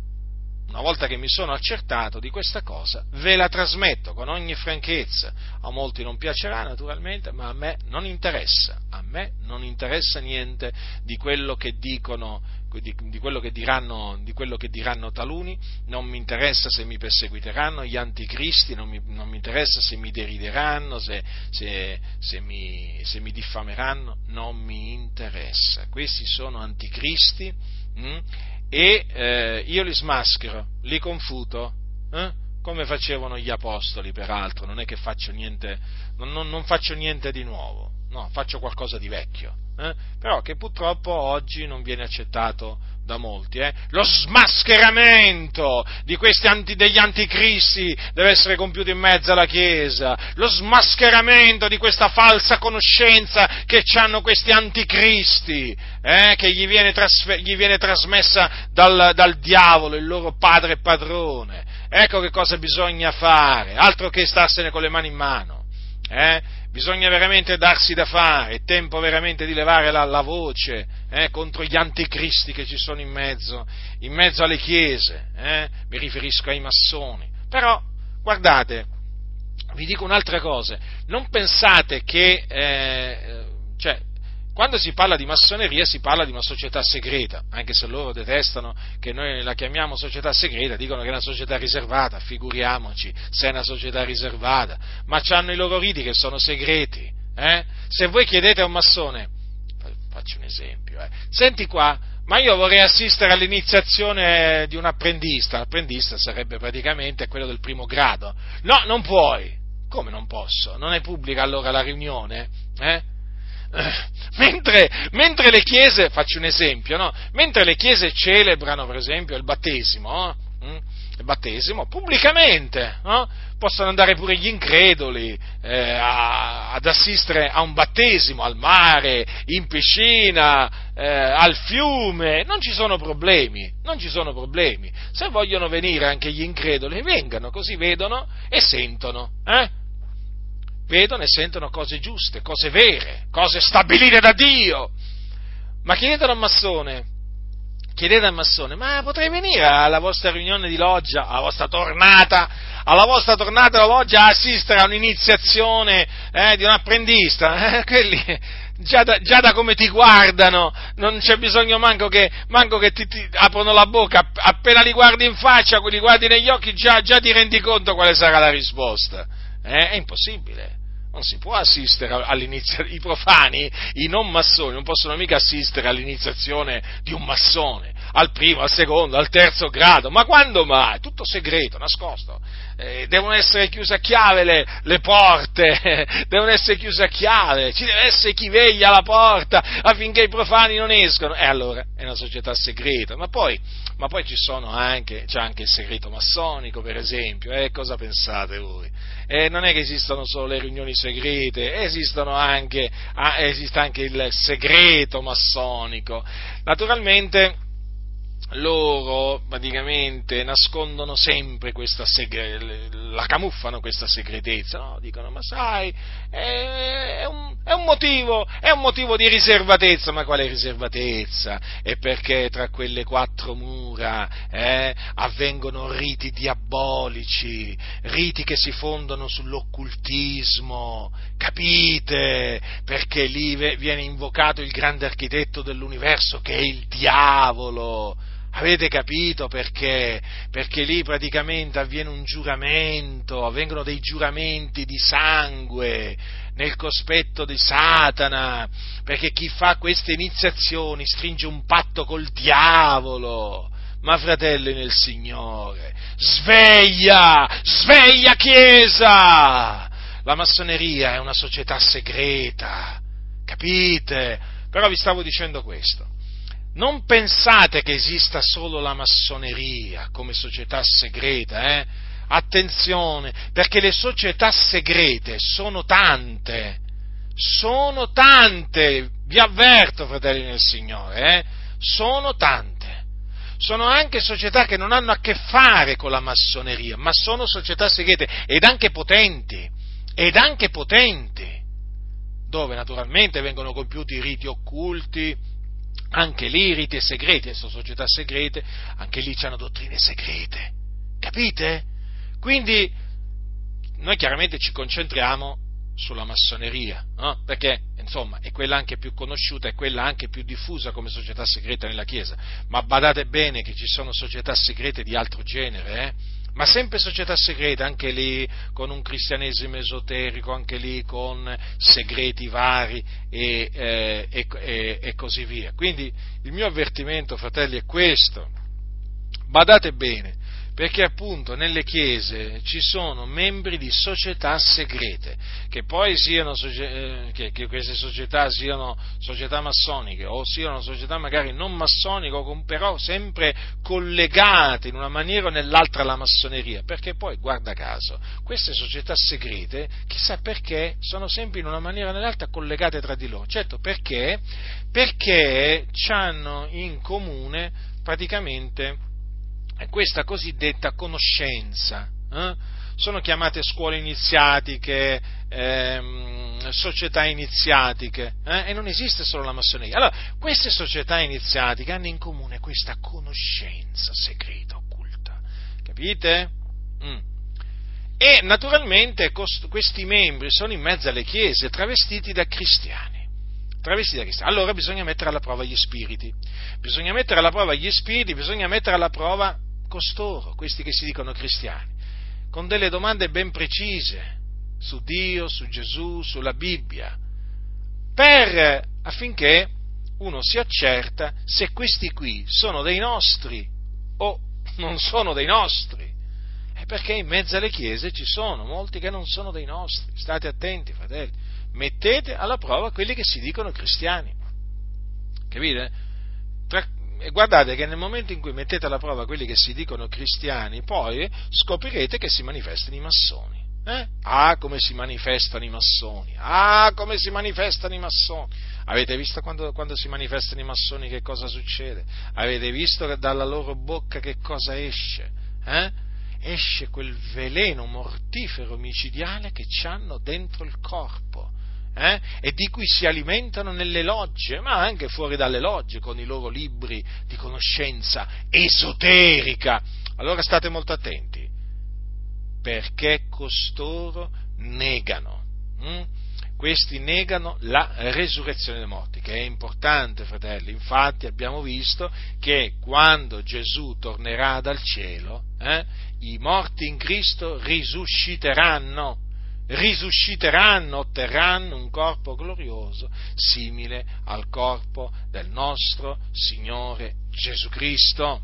S1: una volta che mi sono accertato di questa cosa, ve la trasmetto con ogni franchezza. A molti non piacerà naturalmente, ma a me non interessa, a me non interessa niente di quello che dicono, di, di, quello, che diranno, di quello che diranno taluni, non mi interessa se mi perseguiteranno gli anticristi, non mi, non mi interessa se mi derideranno, se, se, se, mi, se mi diffameranno, non mi interessa. Questi sono anticristi. Hm? e eh, io li smaschero, li confuto, eh? come facevano gli apostoli peraltro, non è che faccio niente, non, non, non faccio niente di nuovo, no, faccio qualcosa di vecchio, eh? però che purtroppo oggi non viene accettato da molti. Eh? Lo smascheramento anti, degli anticristi deve essere compiuto in mezzo alla Chiesa, lo smascheramento di questa falsa conoscenza che hanno questi anticristi, eh? che gli viene, trasfer- gli viene trasmessa dal, dal diavolo, il loro padre e padrone. Ecco che cosa bisogna fare, altro che starsene con le mani in mano. Eh? Bisogna veramente darsi da fare, è tempo veramente di levare la, la voce eh, contro gli anticristi che ci sono in mezzo, in mezzo alle chiese, eh? mi riferisco ai massoni. Però, guardate, vi dico un'altra cosa, non pensate che, eh, cioè, quando si parla di massoneria si parla di una società segreta, anche se loro detestano che noi la chiamiamo società segreta, dicono che è una società riservata, figuriamoci se è una società riservata, ma hanno i loro riti che sono segreti. Eh? Se voi chiedete a un massone, faccio un esempio, eh, senti qua, ma io vorrei assistere all'iniziazione di un apprendista, l'apprendista sarebbe praticamente quello del primo grado. No, non puoi. Come non posso? Non è pubblica allora la riunione? Eh? Mentre, mentre, le chiese, faccio un esempio, no? mentre le chiese celebrano per esempio il battesimo, no? Mm? il battesimo pubblicamente, no? possono andare pure gli increduli eh, a, ad assistere a un battesimo al mare, in piscina, eh, al fiume, non ci sono problemi, non ci sono problemi. Se vogliono venire anche gli increduli, vengano, così vedono e sentono. Eh? Vedono e sentono cose giuste, cose vere, cose stabilite da Dio. Ma chiedete al massone, chiedete al massone, ma potrei venire alla vostra riunione di loggia, alla vostra tornata, alla vostra tornata alla loggia a assistere a un'iniziazione eh, di un apprendista? Eh, quelli, già da, già da, come ti guardano, non c'è bisogno manco che, manco che ti, ti, aprono la bocca, appena li guardi in faccia, li guardi negli occhi, già, già ti rendi conto quale sarà la risposta. Eh, è impossibile. Non si può assistere all'iniziazione, i profani, i non massoni, non possono mica assistere all'iniziazione di un massone, al primo, al secondo, al terzo grado, ma quando mai? Tutto segreto, nascosto. Eh, devono essere chiuse a chiave le, le porte, devono essere chiuse a chiave, ci deve essere chi veglia alla porta affinché i profani non escono. E allora è una società segreta, ma poi, ma poi anche, c'è anche il segreto massonico, per esempio, eh, cosa pensate voi? Eh, non è che esistono solo le riunioni segrete, esistono anche, ah, esiste anche il segreto massonico. Naturalmente, loro praticamente nascondono sempre questa segre, la camuffano questa segretezza, no? dicono ma sai, è, è, un, è, un motivo, è, un, motivo, di riservatezza, ma quale riservatezza? È perché tra quelle quattro mura eh, avvengono riti diabolici, riti che si fondano sull'occultismo, capite? Perché lì viene invocato il grande architetto dell'universo che è il diavolo Avete capito perché? Perché lì praticamente avviene un giuramento, avvengono dei giuramenti di sangue nel cospetto di Satana, perché chi fa queste iniziazioni stringe un patto col diavolo. Ma fratelli nel Signore, sveglia, sveglia Chiesa! La massoneria è una società segreta, capite? Però vi stavo dicendo questo non pensate che esista solo la massoneria come società segreta, eh? Attenzione, perché le società segrete sono tante, sono tante, vi avverto, fratelli nel Signore, eh? sono tante. Sono anche società che non hanno a che fare con la massoneria, ma sono società segrete ed anche potenti, ed anche potenti, dove naturalmente vengono compiuti riti occulti, anche lì riti e segreti, sono società segrete, anche lì hanno dottrine segrete, capite? Quindi noi chiaramente ci concentriamo sulla massoneria, no? perché insomma è quella anche più conosciuta, è quella anche più diffusa come società segreta nella Chiesa, ma badate bene che ci sono società segrete di altro genere, eh? Ma sempre società segrete, anche lì con un cristianesimo esoterico, anche lì con segreti vari e, eh, e, e, così via. Quindi il mio avvertimento, fratelli, è questo. Badate bene, perché appunto nelle chiese ci sono membri di società segrete, che poi siano eh, che, che, queste società siano società massoniche o siano società magari non massoniche, però sempre collegate in una maniera o nell'altra alla massoneria, perché poi, guarda caso, queste società segrete, chissà perché, sono sempre in una maniera o nell'altra collegate tra di loro. Certo, perché? Perché hanno in comune praticamente questa cosiddetta conoscenza. Eh? Sono chiamate scuole iniziatiche, ehm, società iniziatiche, eh? e non esiste solo la massoneria. Allora, queste società iniziatiche hanno in comune questa conoscenza segreta, occulta, capite? Mm. E naturalmente cost- questi membri sono in mezzo alle chiese travestiti da cristiani travestiti da cristiani. Allora bisogna mettere alla prova gli spiriti, bisogna mettere alla prova gli spiriti, bisogna mettere alla prova costoro, questi che si dicono cristiani, con delle domande ben precise su Dio, su Gesù, sulla Bibbia, per, affinché uno si accerta se questi qui sono dei nostri o non sono dei nostri. È perché in mezzo alle chiese ci sono molti che non sono dei nostri. State attenti, fratelli. Mettete alla prova quelli che si dicono cristiani. Capite? E guardate che nel momento in cui mettete alla prova quelli che si dicono cristiani, poi scoprirete che si manifestano i massoni. Eh? Ah, come si manifestano i massoni! Ah, come si manifestano i massoni! Avete visto quando, quando, si manifestano i massoni che cosa succede? Avete visto che dalla loro bocca che cosa esce? Eh? Esce quel veleno mortifero micidiale che hanno dentro il corpo eh? e di cui si alimentano nelle logge, ma anche fuori dalle logge con i loro libri di conoscenza esoterica. Allora state molto attenti, perché costoro negano. Hm? Questi negano la resurrezione dei morti, che è importante, fratelli. Infatti abbiamo visto che quando Gesù tornerà dal cielo, eh, i morti in Cristo risusciteranno risusciteranno, otterranno un corpo glorioso simile al corpo del nostro Signore Gesù Cristo.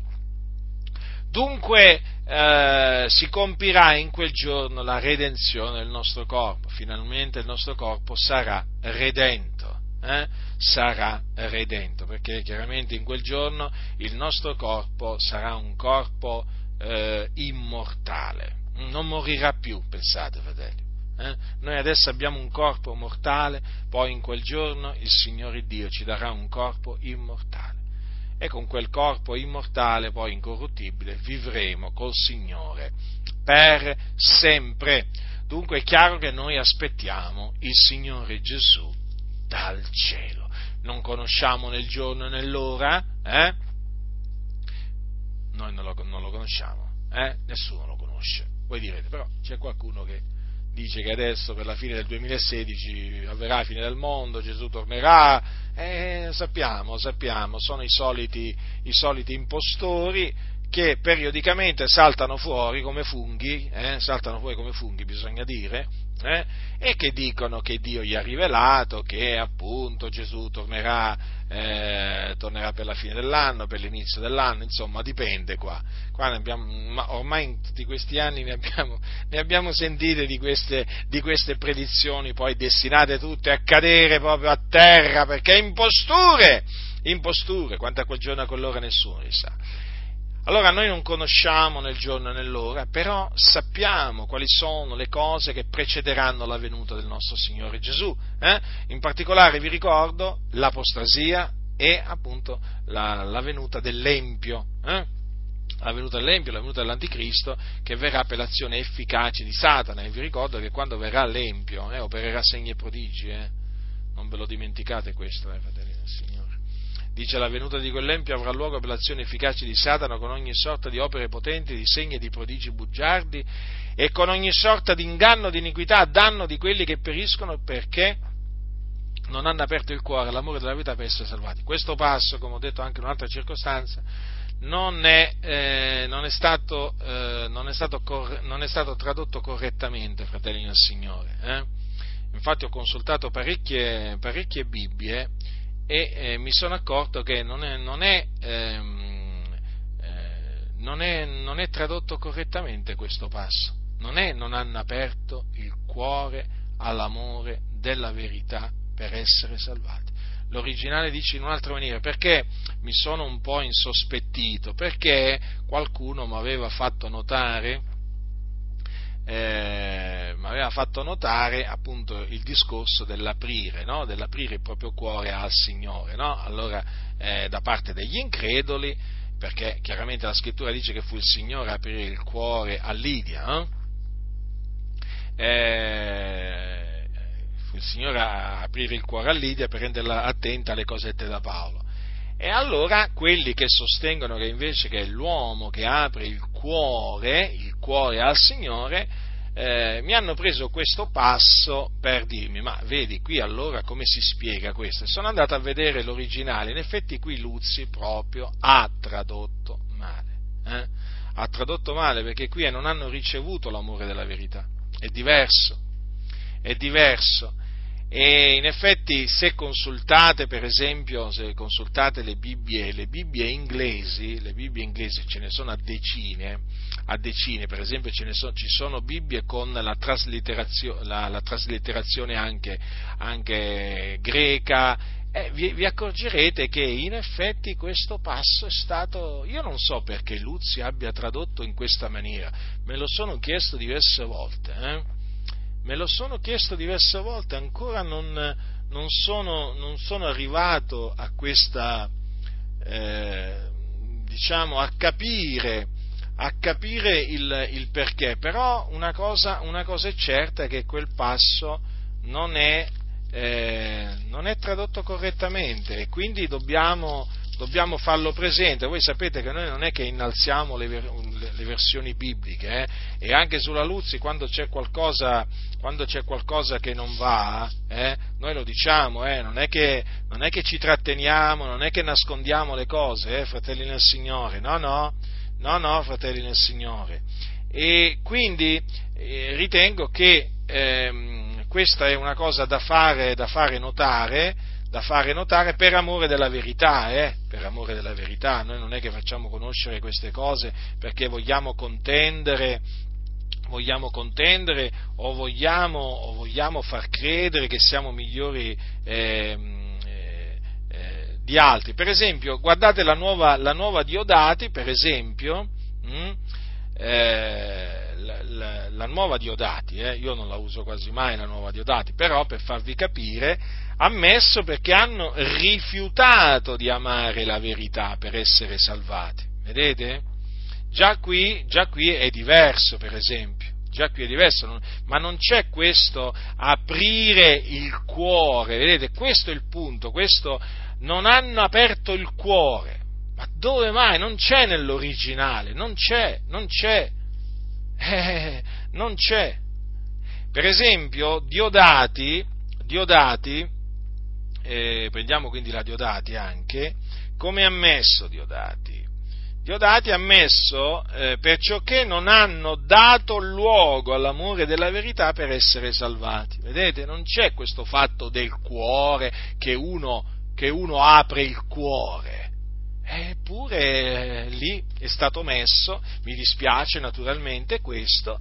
S1: Dunque eh, si compirà in quel giorno la redenzione del nostro corpo, finalmente il nostro corpo sarà redento, eh? sarà redento, perché chiaramente in quel giorno il nostro corpo sarà un corpo eh, immortale, non morirà più, pensate fratelli eh? Noi adesso abbiamo un corpo mortale, poi in quel giorno il Signore Dio ci darà un corpo immortale. E con quel corpo immortale, poi incorruttibile, vivremo col Signore per sempre. Dunque è chiaro che noi aspettiamo il Signore Gesù dal cielo. Non conosciamo nel giorno e nell'ora, eh? Noi non lo, non lo conosciamo, eh? Nessuno lo conosce. Voi direte, però c'è qualcuno che dice che adesso per la fine del 2016 avverrà la fine del mondo, Gesù tornerà, eh, sappiamo, sappiamo, sono i soliti, i soliti impostori che periodicamente saltano fuori come funghi, eh, saltano fuori come funghi bisogna dire, eh, e che dicono che Dio gli ha rivelato che appunto Gesù tornerà, eh, tornerà, per la fine dell'anno, per l'inizio dell'anno, insomma dipende qua. qua abbiamo, ormai in tutti questi anni ne abbiamo, ne abbiamo sentite di queste, di queste, predizioni poi destinate tutte a cadere proprio a terra perché imposture, imposture, quanto a quel giorno e a quell'ora nessuno li sa. Allora noi non conosciamo nel giorno e nell'ora, però sappiamo quali sono le cose che precederanno la venuta del nostro Signore Gesù. Eh? In particolare vi ricordo l'apostasia e appunto la, la venuta dell'Empio. Eh? la venuta dell'Empio, la venuta dell'Anticristo, che verrà per l'azione efficace di Satana. E vi ricordo che quando verrà l'Empio eh, opererà segni e prodigi. Eh? Non ve lo dimenticate questo, eh, fratelli del Signore Dice la venuta di quell'empio avrà luogo per l'azione efficace di Satana con ogni sorta di opere potenti, di segni e di prodigi bugiardi e con ogni sorta di inganno, di iniquità a danno di quelli che periscono perché non hanno aperto il cuore all'amore della vita per essere salvati. Questo passo, come ho detto anche in un'altra circostanza, non è, stato tradotto correttamente, fratelli del Signore. Eh? Infatti ho consultato parecchie, parecchie Bibbie e eh, mi sono accorto che non è, non, è, ehm, eh, non, è, non è, tradotto correttamente questo passo. Non è non hanno aperto il cuore all'amore della verità per essere salvati. L'originale dice in un'altra maniera, perché mi sono un po' insospettito, perché qualcuno mi aveva fatto notare, eh, aveva fatto notare appunto il discorso dell'aprire, no? dell'aprire il proprio cuore al Signore, no? allora eh, da parte degli increduli, perché chiaramente la scrittura dice che fu il Signore a aprire il cuore a Lidia, eh, il Signore a aprire il cuore a Lidia per renderla attenta alle cosette da Paolo. E allora quelli che sostengono che invece che è l'uomo che apre il cuore, il cuore al Signore, eh, mi hanno preso questo passo per dirmi, ma vedi qui allora come si spiega questo? Sono andato a vedere l'originale, in effetti qui Luzzi proprio ha tradotto male, eh? ha tradotto male perché qui non hanno ricevuto l'amore della verità, è diverso, è diverso. E in effetti se consultate, per esempio, se consultate le Bibbie, le Bibbie inglesi, le Bibbie inglesi ce ne sono a decine, a decine, per esempio so, ci sono Bibbie con la traslitterazione, la, la traslitterazione anche, anche greca, eh, vi, vi, accorgerete che in effetti questo passo è stato, io non so perché Luzzi abbia tradotto in questa maniera, me lo sono chiesto diverse volte, eh? Me lo sono chiesto diverse volte, ancora non, non, sono, non sono, arrivato a questa, eh, diciamo, a capire, a capire il, il, perché, però una cosa, una cosa, è certa è che quel passo non è, eh, non è tradotto correttamente. E quindi dobbiamo, dobbiamo farlo presente. Voi sapete che noi non è che innalziamo le, le versioni bibliche eh? e anche sulla Luzzi quando c'è qualcosa, quando c'è qualcosa che non va, eh? noi lo diciamo, eh? non, è che, non, è che, ci tratteniamo, non è che nascondiamo le cose, eh, fratelli nel Signore, no, no, no, no, fratelli nel Signore. E quindi eh, ritengo che ehm, questa è una cosa da fare, da fare notare, da fare notare per amore della verità, eh? per amore della verità, noi non è che facciamo conoscere queste cose perché vogliamo contendere, vogliamo contendere o vogliamo, o vogliamo far credere che siamo migliori eh, eh, di altri. Per esempio, guardate la nuova, la nuova Diodati, per esempio, mh, hm, eh, la, la, nuova Diodati, eh, io non la uso quasi mai la nuova Diodati, però per farvi capire, ammesso perché hanno rifiutato di amare la verità per essere salvati. Vedete? Già qui, già qui è diverso, per esempio. Già qui è diverso, ma non c'è questo aprire il cuore, vedete? Questo è il punto, questo non hanno aperto il cuore. Ma dove mai? Non c'è nell'originale, non c'è, non c'è. Eh, non c'è. Per esempio, Diodati, Diodati eh, prendiamo quindi la Diodati anche, come ha ammesso Diodati? Diodati ha ammesso eh, perciò che non hanno dato luogo all'amore della verità per essere salvati. Vedete, non c'è questo fatto del cuore che uno, che uno apre il cuore. Eppure eh, lì è stato messo, mi dispiace naturalmente questo,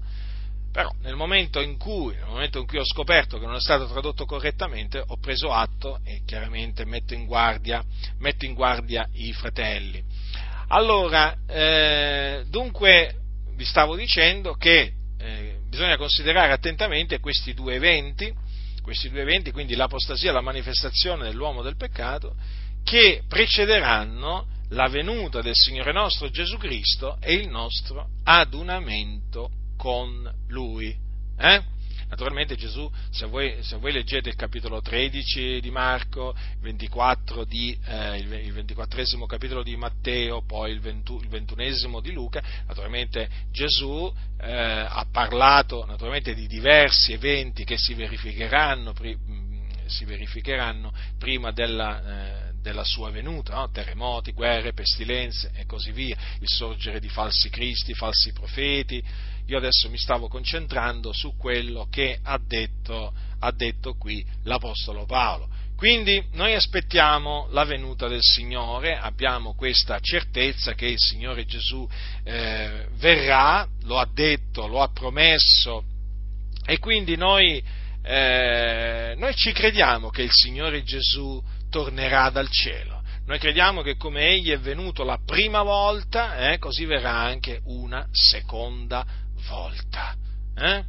S1: però nel momento, cui, nel momento in cui, ho scoperto che non è stato tradotto correttamente, ho preso atto e chiaramente metto in guardia, metto in guardia i fratelli. Allora, eh, dunque vi stavo dicendo che eh, bisogna considerare attentamente questi due eventi, questi due eventi, quindi l'apostasia e la manifestazione dell'uomo del peccato, che precederanno la venuta del Signore nostro Gesù Cristo e il nostro adunamento con lui. Eh? Naturalmente Gesù, se voi, se voi leggete il capitolo 13 di Marco, il, di, eh, il 24 capitolo di Matteo, poi il, 20, il 21 di Luca, naturalmente Gesù eh, ha parlato naturalmente di diversi eventi che si verificheranno, si verificheranno prima della, eh, della sua venuta, no? terremoti, guerre, pestilenze e così via, il sorgere di falsi cristi, falsi profeti. Io adesso mi stavo concentrando su quello che ha detto, ha detto qui l'Apostolo Paolo. Quindi noi aspettiamo la venuta del Signore, abbiamo questa certezza che il Signore Gesù eh, verrà, lo ha detto, lo ha promesso e quindi noi, eh, noi ci crediamo che il Signore Gesù tornerà dal cielo. Noi crediamo che come egli è venuto la prima volta, eh, così verrà anche una seconda volta. Eh?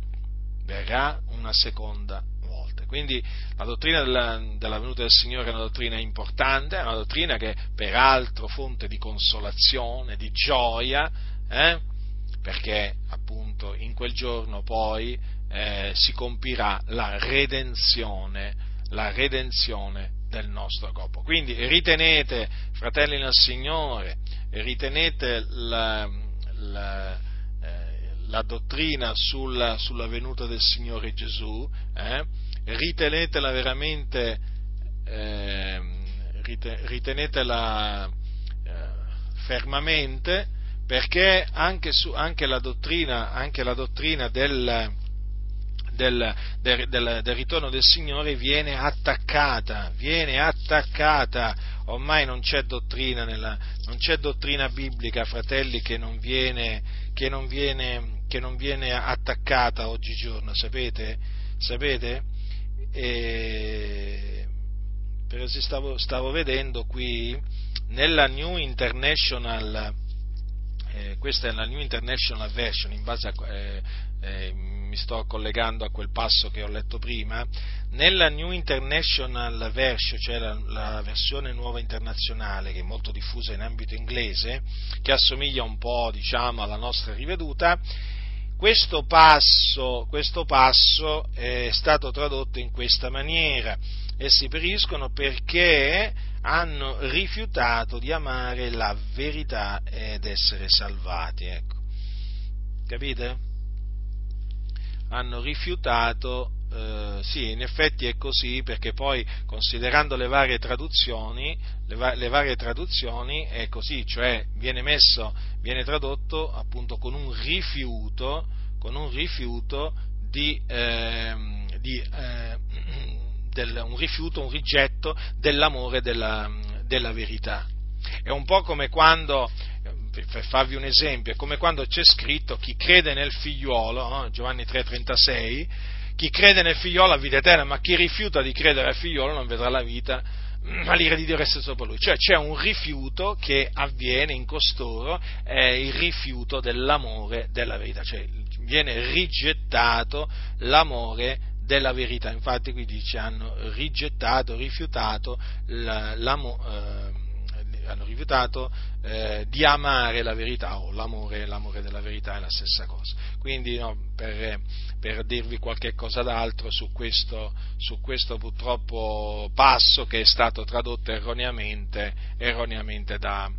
S1: Verrà una seconda volta. Quindi la dottrina della, della, venuta del Signore è una dottrina importante, è una dottrina che peraltro fonte di consolazione, di gioia, eh? perché appunto in quel giorno poi eh, si compirà la redenzione, la redenzione del nostro corpo. Quindi ritenete, fratelli nel Signore, ritenete la, la, eh, la dottrina sulla, sulla, venuta del Signore Gesù, eh? ritenetela veramente, eh, ritenetela fermamente, perché anche, su, anche, la dottrina, anche la dottrina del, del, del, del, del ritorno del Signore viene attaccata, viene attaccata. Ormai non c'è dottrina, nella, non c'è dottrina biblica, fratelli, che non viene, che non viene, che non viene attaccata oggigiorno, sapete? Sapete? E, stavo, stavo vedendo qui nella New International eh, questa è la New International Version, in base a, eh, eh, mi sto collegando a quel passo che ho letto prima, nella New International Version, cioè la, la, versione nuova internazionale, che è molto diffusa in ambito inglese, che assomiglia un po' diciamo, alla nostra riveduta, questo passo, questo passo è stato tradotto in questa maniera. Essi periscono perché hanno rifiutato di amare la verità ed essere salvati. Ecco. Capite? hanno rifiutato, eh, sì, in effetti è così, perché poi considerando le varie traduzioni, le, va- le varie traduzioni è così, cioè viene messo, viene tradotto appunto con un rifiuto, con un rifiuto di, eh, di eh, del, un rifiuto, un rigetto dell'amore della, della verità. È un po' come quando per farvi un esempio, è come quando c'è scritto chi crede nel figliuolo, no? Giovanni 3,36, chi crede nel figliuolo ha vita eterna, ma chi rifiuta di credere al figliuolo non vedrà la vita, ma l'ira di Dio resta sopra lui. Cioè c'è un rifiuto che avviene in costoro, è il rifiuto dell'amore della verità, cioè viene rigettato l'amore della verità. Infatti qui dice hanno rigettato, rifiutato l'amore. Eh, hanno rifiutato eh, di amare la verità o l'amore, l'amore, della verità è la stessa cosa. Quindi no, per, per, dirvi qualche cosa d'altro su questo, su questo, purtroppo passo che è stato tradotto erroneamente, erroneamente da,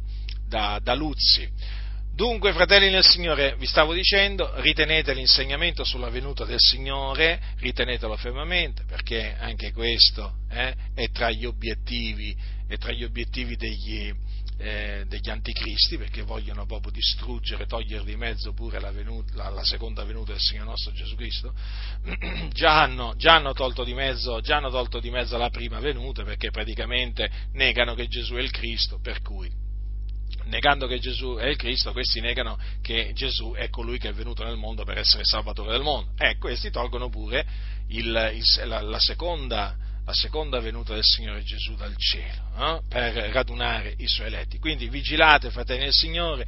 S1: da, da Luzzi. Dunque, fratelli nel Signore, vi stavo dicendo, ritenete l'insegnamento sulla venuta del Signore, ritenetelo fermamente, perché anche questo eh, è tra gli obiettivi, tra gli obiettivi degli, eh, degli anticristi, perché vogliono proprio distruggere, togliere di mezzo pure la, venuta, la, la seconda venuta del Signore nostro Gesù Cristo. già, hanno, già, hanno mezzo, già hanno tolto di mezzo la prima venuta, perché praticamente negano che Gesù è il Cristo, per cui negando che Gesù è il Cristo, questi negano che Gesù è colui che è venuto nel mondo per essere salvatore del mondo. E ecco, questi tolgono pure il, il, la, la, seconda, la, seconda, venuta del Signore Gesù dal cielo eh, per radunare i suoi eletti. Quindi vigilate, fratelli del Signore,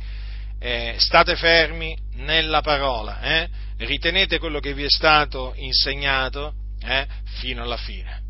S1: eh, state fermi nella parola, eh, ritenete quello che vi è stato insegnato eh, fino alla fine.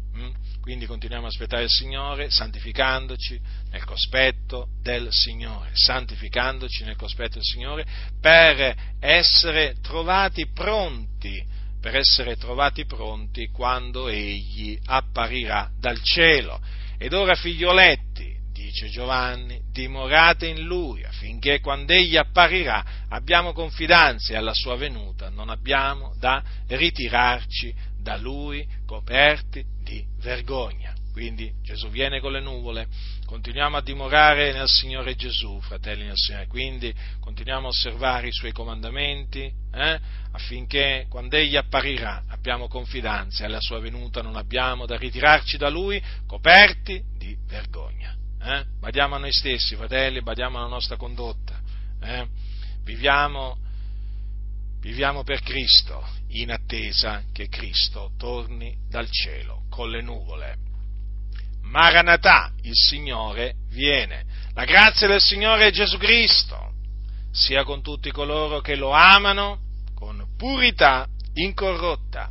S1: Quindi continuiamo a aspettare il Signore, santificandoci nel cospetto del Signore, santificandoci nel cospetto del Signore per essere trovati pronti per essere trovati pronti quando egli apparirà dal cielo. Ed ora, figlioletti, dice Giovanni, dimorate in lui affinché quando egli apparirà abbiamo confidenza alla sua venuta non abbiamo da ritirarci da lui coperti di vergogna. Quindi Gesù viene con le nuvole, continuiamo a dimorare nel Signore Gesù, fratelli nel Signore, quindi continuiamo a osservare i suoi comandamenti eh, affinché quando Egli apparirà abbiamo confidenza e alla sua venuta non abbiamo da ritirarci da Lui coperti di vergogna. Eh? Badiamo a noi stessi, fratelli, badiamo alla nostra condotta. Eh? Viviamo, viviamo per Cristo in attesa che Cristo torni dal cielo con le nuvole. Maranatà, il Signore viene. La grazia del Signore Gesù Cristo sia con tutti coloro che lo amano con purità incorrotta.